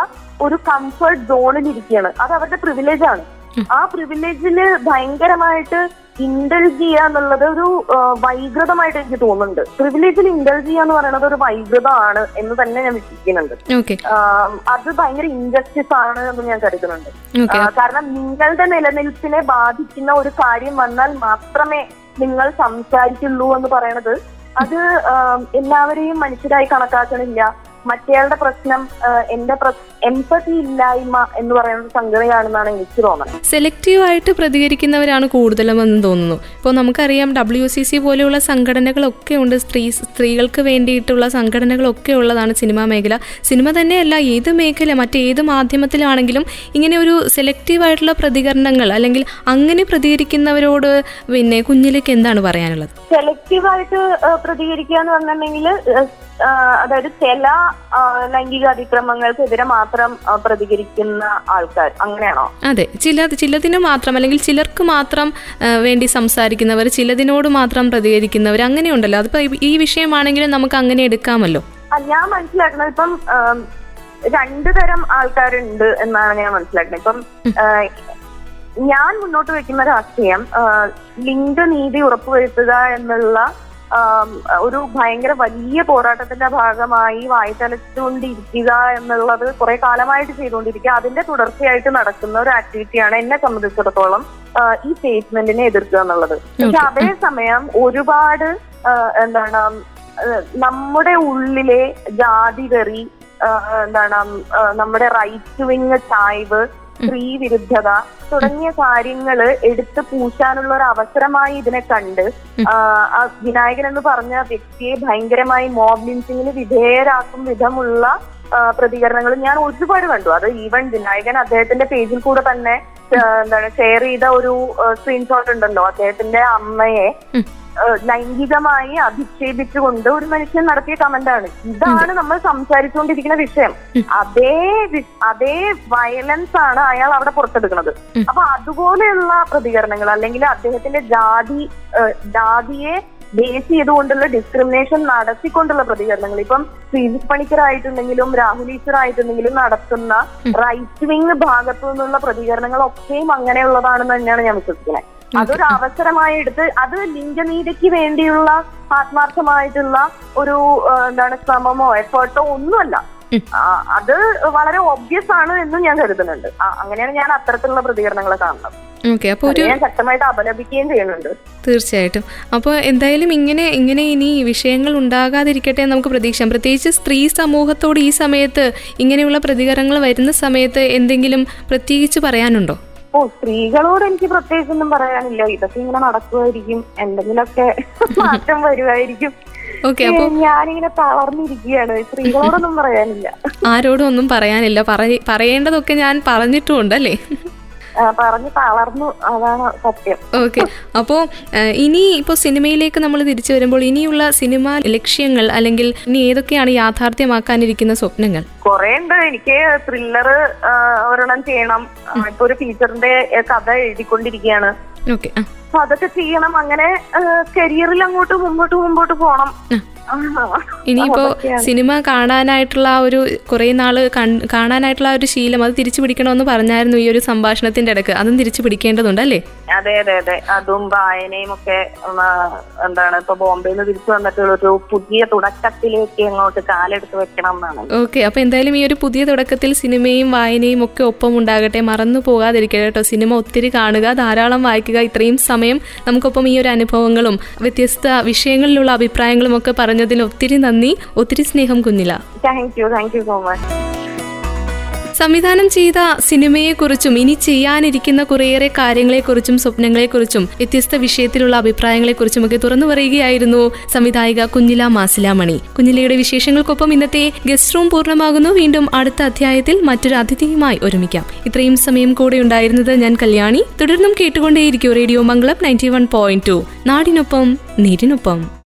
ഒരു കംഫർട്ട് സോണിൽ ഇരിക്കുകയാണ്. അത് അവരുടെ പ്രിവിലേജ് ആണ്. ആ പ്രിവിലേജിൽ ഭയങ്കരമായിട്ട് ഇൻഡൽജ് ചെയ്യുക എന്നുള്ളത് ഒരു വൈകൃതമായിട്ട് എനിക്ക് തോന്നുന്നുണ്ട്. പ്രിവിലേജിൽ ഇൻഡൽജ് ചെയ്യുക എന്ന് പറയുന്നത് ഒരു വൈകൃതമാണ് എന്ന് തന്നെ ഞാൻ വിശ്വസിക്കുന്നുണ്ട്. അത് ഭയങ്കര ഇൻജസ്റ്റിസ് ആണ് എന്ന് ഞാൻ കരുതുന്നുണ്ട്. കാരണം നിങ്ങളുടെ നിലനിൽപ്പിനെ ബാധിക്കുന്ന ഒരു കാര്യം വന്നാൽ മാത്രമേ നിങ്ങൾ സംസാരിക്കുള്ളൂ എന്ന് പറയണത്. അത് എല്ലാവരെയും മനുഷ്യരായി കണക്കാക്കണില്ല. മറ്റേയാളുടെ പ്രശ്നം എന്റെ എംപതി ഇല്ലായ്മ എന്ന് പറയുന്ന സംഗതിയാണെന്നാണ് എനിക്ക് തോന്നുന്നത്. സെലക്റ്റീവായിട്ട് പ്രതികരിക്കുന്നവരാണ് കൂടുതലുമെന്ന് തോന്നുന്നു. ഇപ്പോൾ നമുക്കറിയാം ഡബ്ല്യു സി സി പോലെയുള്ള സംഘടനകളൊക്കെ ഉണ്ട്. സ്ത്രീ സ്ത്രീകൾക്ക് വേണ്ടിയിട്ടുള്ള സംഘടനകളൊക്കെ ഉള്ളതാണ് സിനിമാ മേഖല. സിനിമ തന്നെയല്ല ഏത് മേഖല മറ്റേത് മാധ്യമത്തിലാണെങ്കിലും ഇങ്ങനെ ഒരു സെലക്റ്റീവായിട്ടുള്ള പ്രതികരണങ്ങൾ അല്ലെങ്കിൽ അങ്ങനെ പ്രതികരിക്കുന്നവരോട് പിന്നെ കുഞ്ഞിലേക്ക് എന്താണ് പറയാനുള്ളത്? സെലക്റ്റീവായിട്ട് പ്രതികരിക്കുക എന്ന് പറഞ്ഞിട്ടുണ്ടെങ്കിൽ അതായത് ചില ലൈംഗിക അതിക്രമങ്ങൾക്കെതിരെ മാത്രം പ്രതികരിക്കുന്ന ആൾക്കാർ. അങ്ങനെയാണോ? അതെ. ചില ചിലതിന് മാത്രം അല്ലെങ്കിൽ ചിലർക്ക് മാത്രം വേണ്ടി സംസാരിക്കുന്നവർ ചിലതിനോട് മാത്രം പ്രതികരിക്കുന്നവർ അങ്ങനെയുണ്ടല്ലോ. അതിപ്പോ ഈ- വിഷയമാണെങ്കിലും നമുക്ക് അങ്ങനെ എടുക്കാമല്ലോ. ഞാൻ മനസ്സിലാക്കുന്നത് ഇപ്പം രണ്ടു തരം ആൾക്കാരുണ്ട് എന്നാണ് ഞാൻ മനസ്സിലാക്കുന്നത്. ഇപ്പം ഞാൻ മുന്നോട്ട് വെക്കുന്ന രാഷ്ട്രീയം ലിംഗ ലിംഗനീതി ഉറപ്പുവരുത്തുക എന്നുള്ള ഒരു ഭയങ്കര വലിയ പോരാട്ടത്തിന്റെ ഭാഗമായി വായിച്ചലച്ചുകൊണ്ടിരിക്കുക എന്നുള്ളത് കുറെ കാലമായിട്ട് ചെയ്തുകൊണ്ടിരിക്കുക. അതിന്റെ തുടർച്ചയായിട്ട് നടക്കുന്ന ഒരു ആക്ടിവിറ്റിയാണ് എന്നെ സംബന്ധിച്ചിടത്തോളം ഈ സ്റ്റേറ്റ്മെന്റിനെ എതിർക്കുക എന്നുള്ളത്. പക്ഷെ അതേസമയം ഒരുപാട് എന്താണ് നമ്മുടെ ഉള്ളിലെ ജാതി കറി എന്താണ് നമ്മുടെ റൈറ്റ് വിങ് ചായ്വ് സ്ത്രീ വിരുദ്ധത തുടങ്ങിയ കാര്യങ്ങൾ എടുത്ത് പൂശാനുള്ള ഒരു അവസരമായി ഇതിനെ കണ്ട് വിനായകൻ എന്ന് പറഞ്ഞ വ്യക്തിയെ ഭയങ്കരമായി മോബ് ലിൻസിങ്ങിന് വിധേയരാക്കും വിധമുള്ള ആ, പ്രതികരണങ്ങൾ ഞാൻ ഒരുപാട് കണ്ടു. അത് ഈവൻ വിനായകൻ അദ്ദേഹത്തിന്റെ പേജിൽ കൂടെ തന്നെ എന്താണ് ഷെയർ ചെയ്ത ഒരു സ്ക്രീൻഷോട്ട് ഉണ്ടല്ലോ. അദ്ദേഹത്തിന്റെ അമ്മയെ ലൈംഗികമായി അധിക്ഷേപിച്ചുകൊണ്ട് ഒരു മനുഷ്യൻ നടത്തിയ കമന്റാണ് ഇതാണ് നമ്മൾ സംസാരിച്ചുകൊണ്ടിരിക്കുന്ന വിഷയം. അതേ അതേ വയലൻസ് ആണ് അയാൾ അവിടെ പുറത്തെടുക്കുന്നത്. അപ്പൊ അതുപോലെയുള്ള പ്രതികരണങ്ങൾ അല്ലെങ്കിൽ അദ്ദേഹത്തിന്റെ ജാതി ജാതിയെ ബേസ് ചെയ്തുകൊണ്ടുള്ള ഡിസ്ക്രിമിനേഷൻ നടത്തിക്കൊണ്ടുള്ള പ്രതികരണങ്ങൾ. ഇപ്പം ശ്രീജിത് പണിക്കർ ആയിട്ടുണ്ടെങ്കിലും രാഹുൽ ഈശ്വർ ആയിട്ടുണ്ടെങ്കിലും നടത്തുന്ന റൈറ്റ് വിങ് ഭാഗത്തു നിന്നുള്ള പ്രതികരണങ്ങളൊക്കെയും അങ്ങനെയുള്ളതാണെന്ന് തന്നെയാണ് ഞാൻ വിശ്വസിക്കുന്നത്. അതൊരു അവസരമായി എടുത്ത് അത് ലിംഗനീതിക്ക് വേണ്ടിയുള്ള ആത്മാർത്ഥമായിട്ടുള്ള ഒരു എന്താണ് ശ്രമമോ എഫേർട്ടോ ഒന്നുമല്ല. അത് വളരെ ഒബ്വിയസ് ആണ് എന്നും ഞാൻ കരുതുന്നുണ്ട്. അങ്ങനെയാണ് ഞാൻ അത്തരത്തിലുള്ള പ്രതികരണങ്ങൾ കാണുന്നത്. ഓക്കെ അപ്പോൾ ഒരു ഞാൻ ശക്തമായിട്ട് അപലപിക്കുകയും ചെയ്യുന്നുണ്ട്. തീർച്ചയായിട്ടും. അപ്പോൾ എന്തായാലും ഇങ്ങനെ ഇങ്ങനെ ഇനി വിഷയങ്ങൾ ഉണ്ടാകാതിരിക്കട്ടെ നമുക്ക് പ്രതീക്ഷിക്കാം. പ്രത്യേകിച്ച് സ്ത്രീ സമൂഹത്തോട് ഈ സമയത്ത് ഇങ്ങനെയുള്ള പ്രതികരണങ്ങൾ വരുന്ന സമയത്ത് എന്തെങ്കിലും പ്രത്യേകിച്ച് പറയാനുണ്ടോ? ഓ സ്ത്രീകളോട് എനിക്ക് പ്രത്യേകിച്ചൊന്നും പറയാനില്ല. ഇതൊക്കെ ഇങ്ങനെ നടക്കുമായിരിക്കും. എന്തെങ്കിലുമൊക്കെ മാറ്റം വരുമായിരിക്കും. ഞാനിങ്ങനെ തളർന്നിരിക്കുകയാണ്. സ്ത്രീകളോടൊന്നും പറയാനില്ല. ആരോടും ഒന്നും പറയാനില്ല. പറയ പറയേണ്ടതൊക്കെ ഞാൻ പറഞ്ഞിട്ടുണ്ടല്ലേ പറഞ്ഞ് തളർന്നു. അതാണ് സത്യം. ഓക്കെ അപ്പോൾ ഇനി ഇപ്പോൾ സിനിമയിലേക്ക് നമ്മൾ തിരിച്ചു വരുമ്പോൾ ഇനിയുള്ള സിനിമ ലക്ഷ്യങ്ങൾ അല്ലെങ്കിൽ ഇനി ഏതൊക്കെയാണ് യാഥാർത്ഥ്യമാക്കാനിരിക്കുന്ന സ്വപ്നങ്ങൾ? കുറെ ഉണ്ട്. എനിക്ക് ത്രില്ലർ ഒരെണ്ണം ചെയ്യണം. ഇപ്പൊ ഒരു ഫീച്ചറിന്റെ കഥ എഴുതിക്കൊണ്ടിരിക്കുകയാണ്. ഓക്കെ അപ്പൊ അതൊക്കെ ചെയ്യണം. അങ്ങനെ കരിയറിൽ അങ്ങോട്ട് മുമ്പോട്ട് മുമ്പോട്ട് പോകണം ഇനിയിപ്പോ സിനിമ കാണാനായിട്ടുള്ള ആ ഒരു കുറെ നാൾ കാണാനായിട്ടുള്ള ആ ഒരു ശീലം അത് തിരിച്ചു പിടിക്കണമെന്ന് പറഞ്ഞായിരുന്നു ഈ ഒരു സംഭാഷണത്തിന്റെ ഇടയ്ക്ക്. അതും തിരിച്ചു പിടിക്കേണ്ടതുണ്ട് അല്ലേ? അതെ അതെ അതെ. അതും വായനയും ഒക്കെ എന്താണ് ഇപ്പൊ ബോംബെയിൽ നിന്ന് തിരിച്ചു വന്നിട്ടുള്ള ഒരു പുതിയ തുടക്കത്തിലേക്ക് അങ്ങോട്ട് കാലെടുത്ത് വെക്കണം എന്നാണ്. ഓക്കെ. അപ്പൊ എന്തായാലും ഈ ഒരു പുതിയ തുടക്കത്തിൽ സിനിമയും വായനയും ഒക്കെ ഒപ്പം ഉണ്ടാകട്ടെ. മറന്നു പോകാതിരിക്കട്ടെ കേട്ടോ. സിനിമ ഒത്തിരി കാണുക ധാരാളം വായിക്കുക ഇത്രയും സമയം നമുക്കൊപ്പം ഈ ഒരു അനുഭവങ്ങളും വ്യത്യസ്ത വിഷയങ്ങളിലുള്ള അഭിപ്രായങ്ങളും ഒക്കെ പറഞ്ഞതിൽ ഒത്തിരി നന്ദി. ഒത്തിരി സ്നേഹം Kunjila. Thank you thank you so much സംവിധാനം ചെയ്ത സിനിമയെക്കുറിച്ചും ഇനി ചെയ്യാനിരിക്കുന്ന കുറേയേറെ കാര്യങ്ങളെക്കുറിച്ചും സ്വപ്നങ്ങളെക്കുറിച്ചും വ്യത്യസ്ത വിഷയത്തിലുള്ള അഭിപ്രായങ്ങളെക്കുറിച്ചും ഒക്കെ തുറന്നു പറയുകയായിരുന്നു സംവിധായിക കുഞ്ഞില മാസിലാമണി. കുഞ്ഞിലയുടെ വിശേഷങ്ങൾക്കൊപ്പം ഇന്നത്തെ ഗസ്റ്റ് റൂം പൂർണമാകുന്നു. വീണ്ടും അടുത്ത അധ്യായത്തിൽ മറ്റൊരു അതിഥിയുമായി ഒരുമിക്കാം. ഇത്രയും സമയം കൂടെ ഉണ്ടായിരുന്നത് ഞാൻ കല്യാണി. തുടർന്നും കേട്ടുകൊണ്ടേയിരിക്കും radio Mangalam ninety one point two. നാടിനൊപ്പം നേരിനൊപ്പം.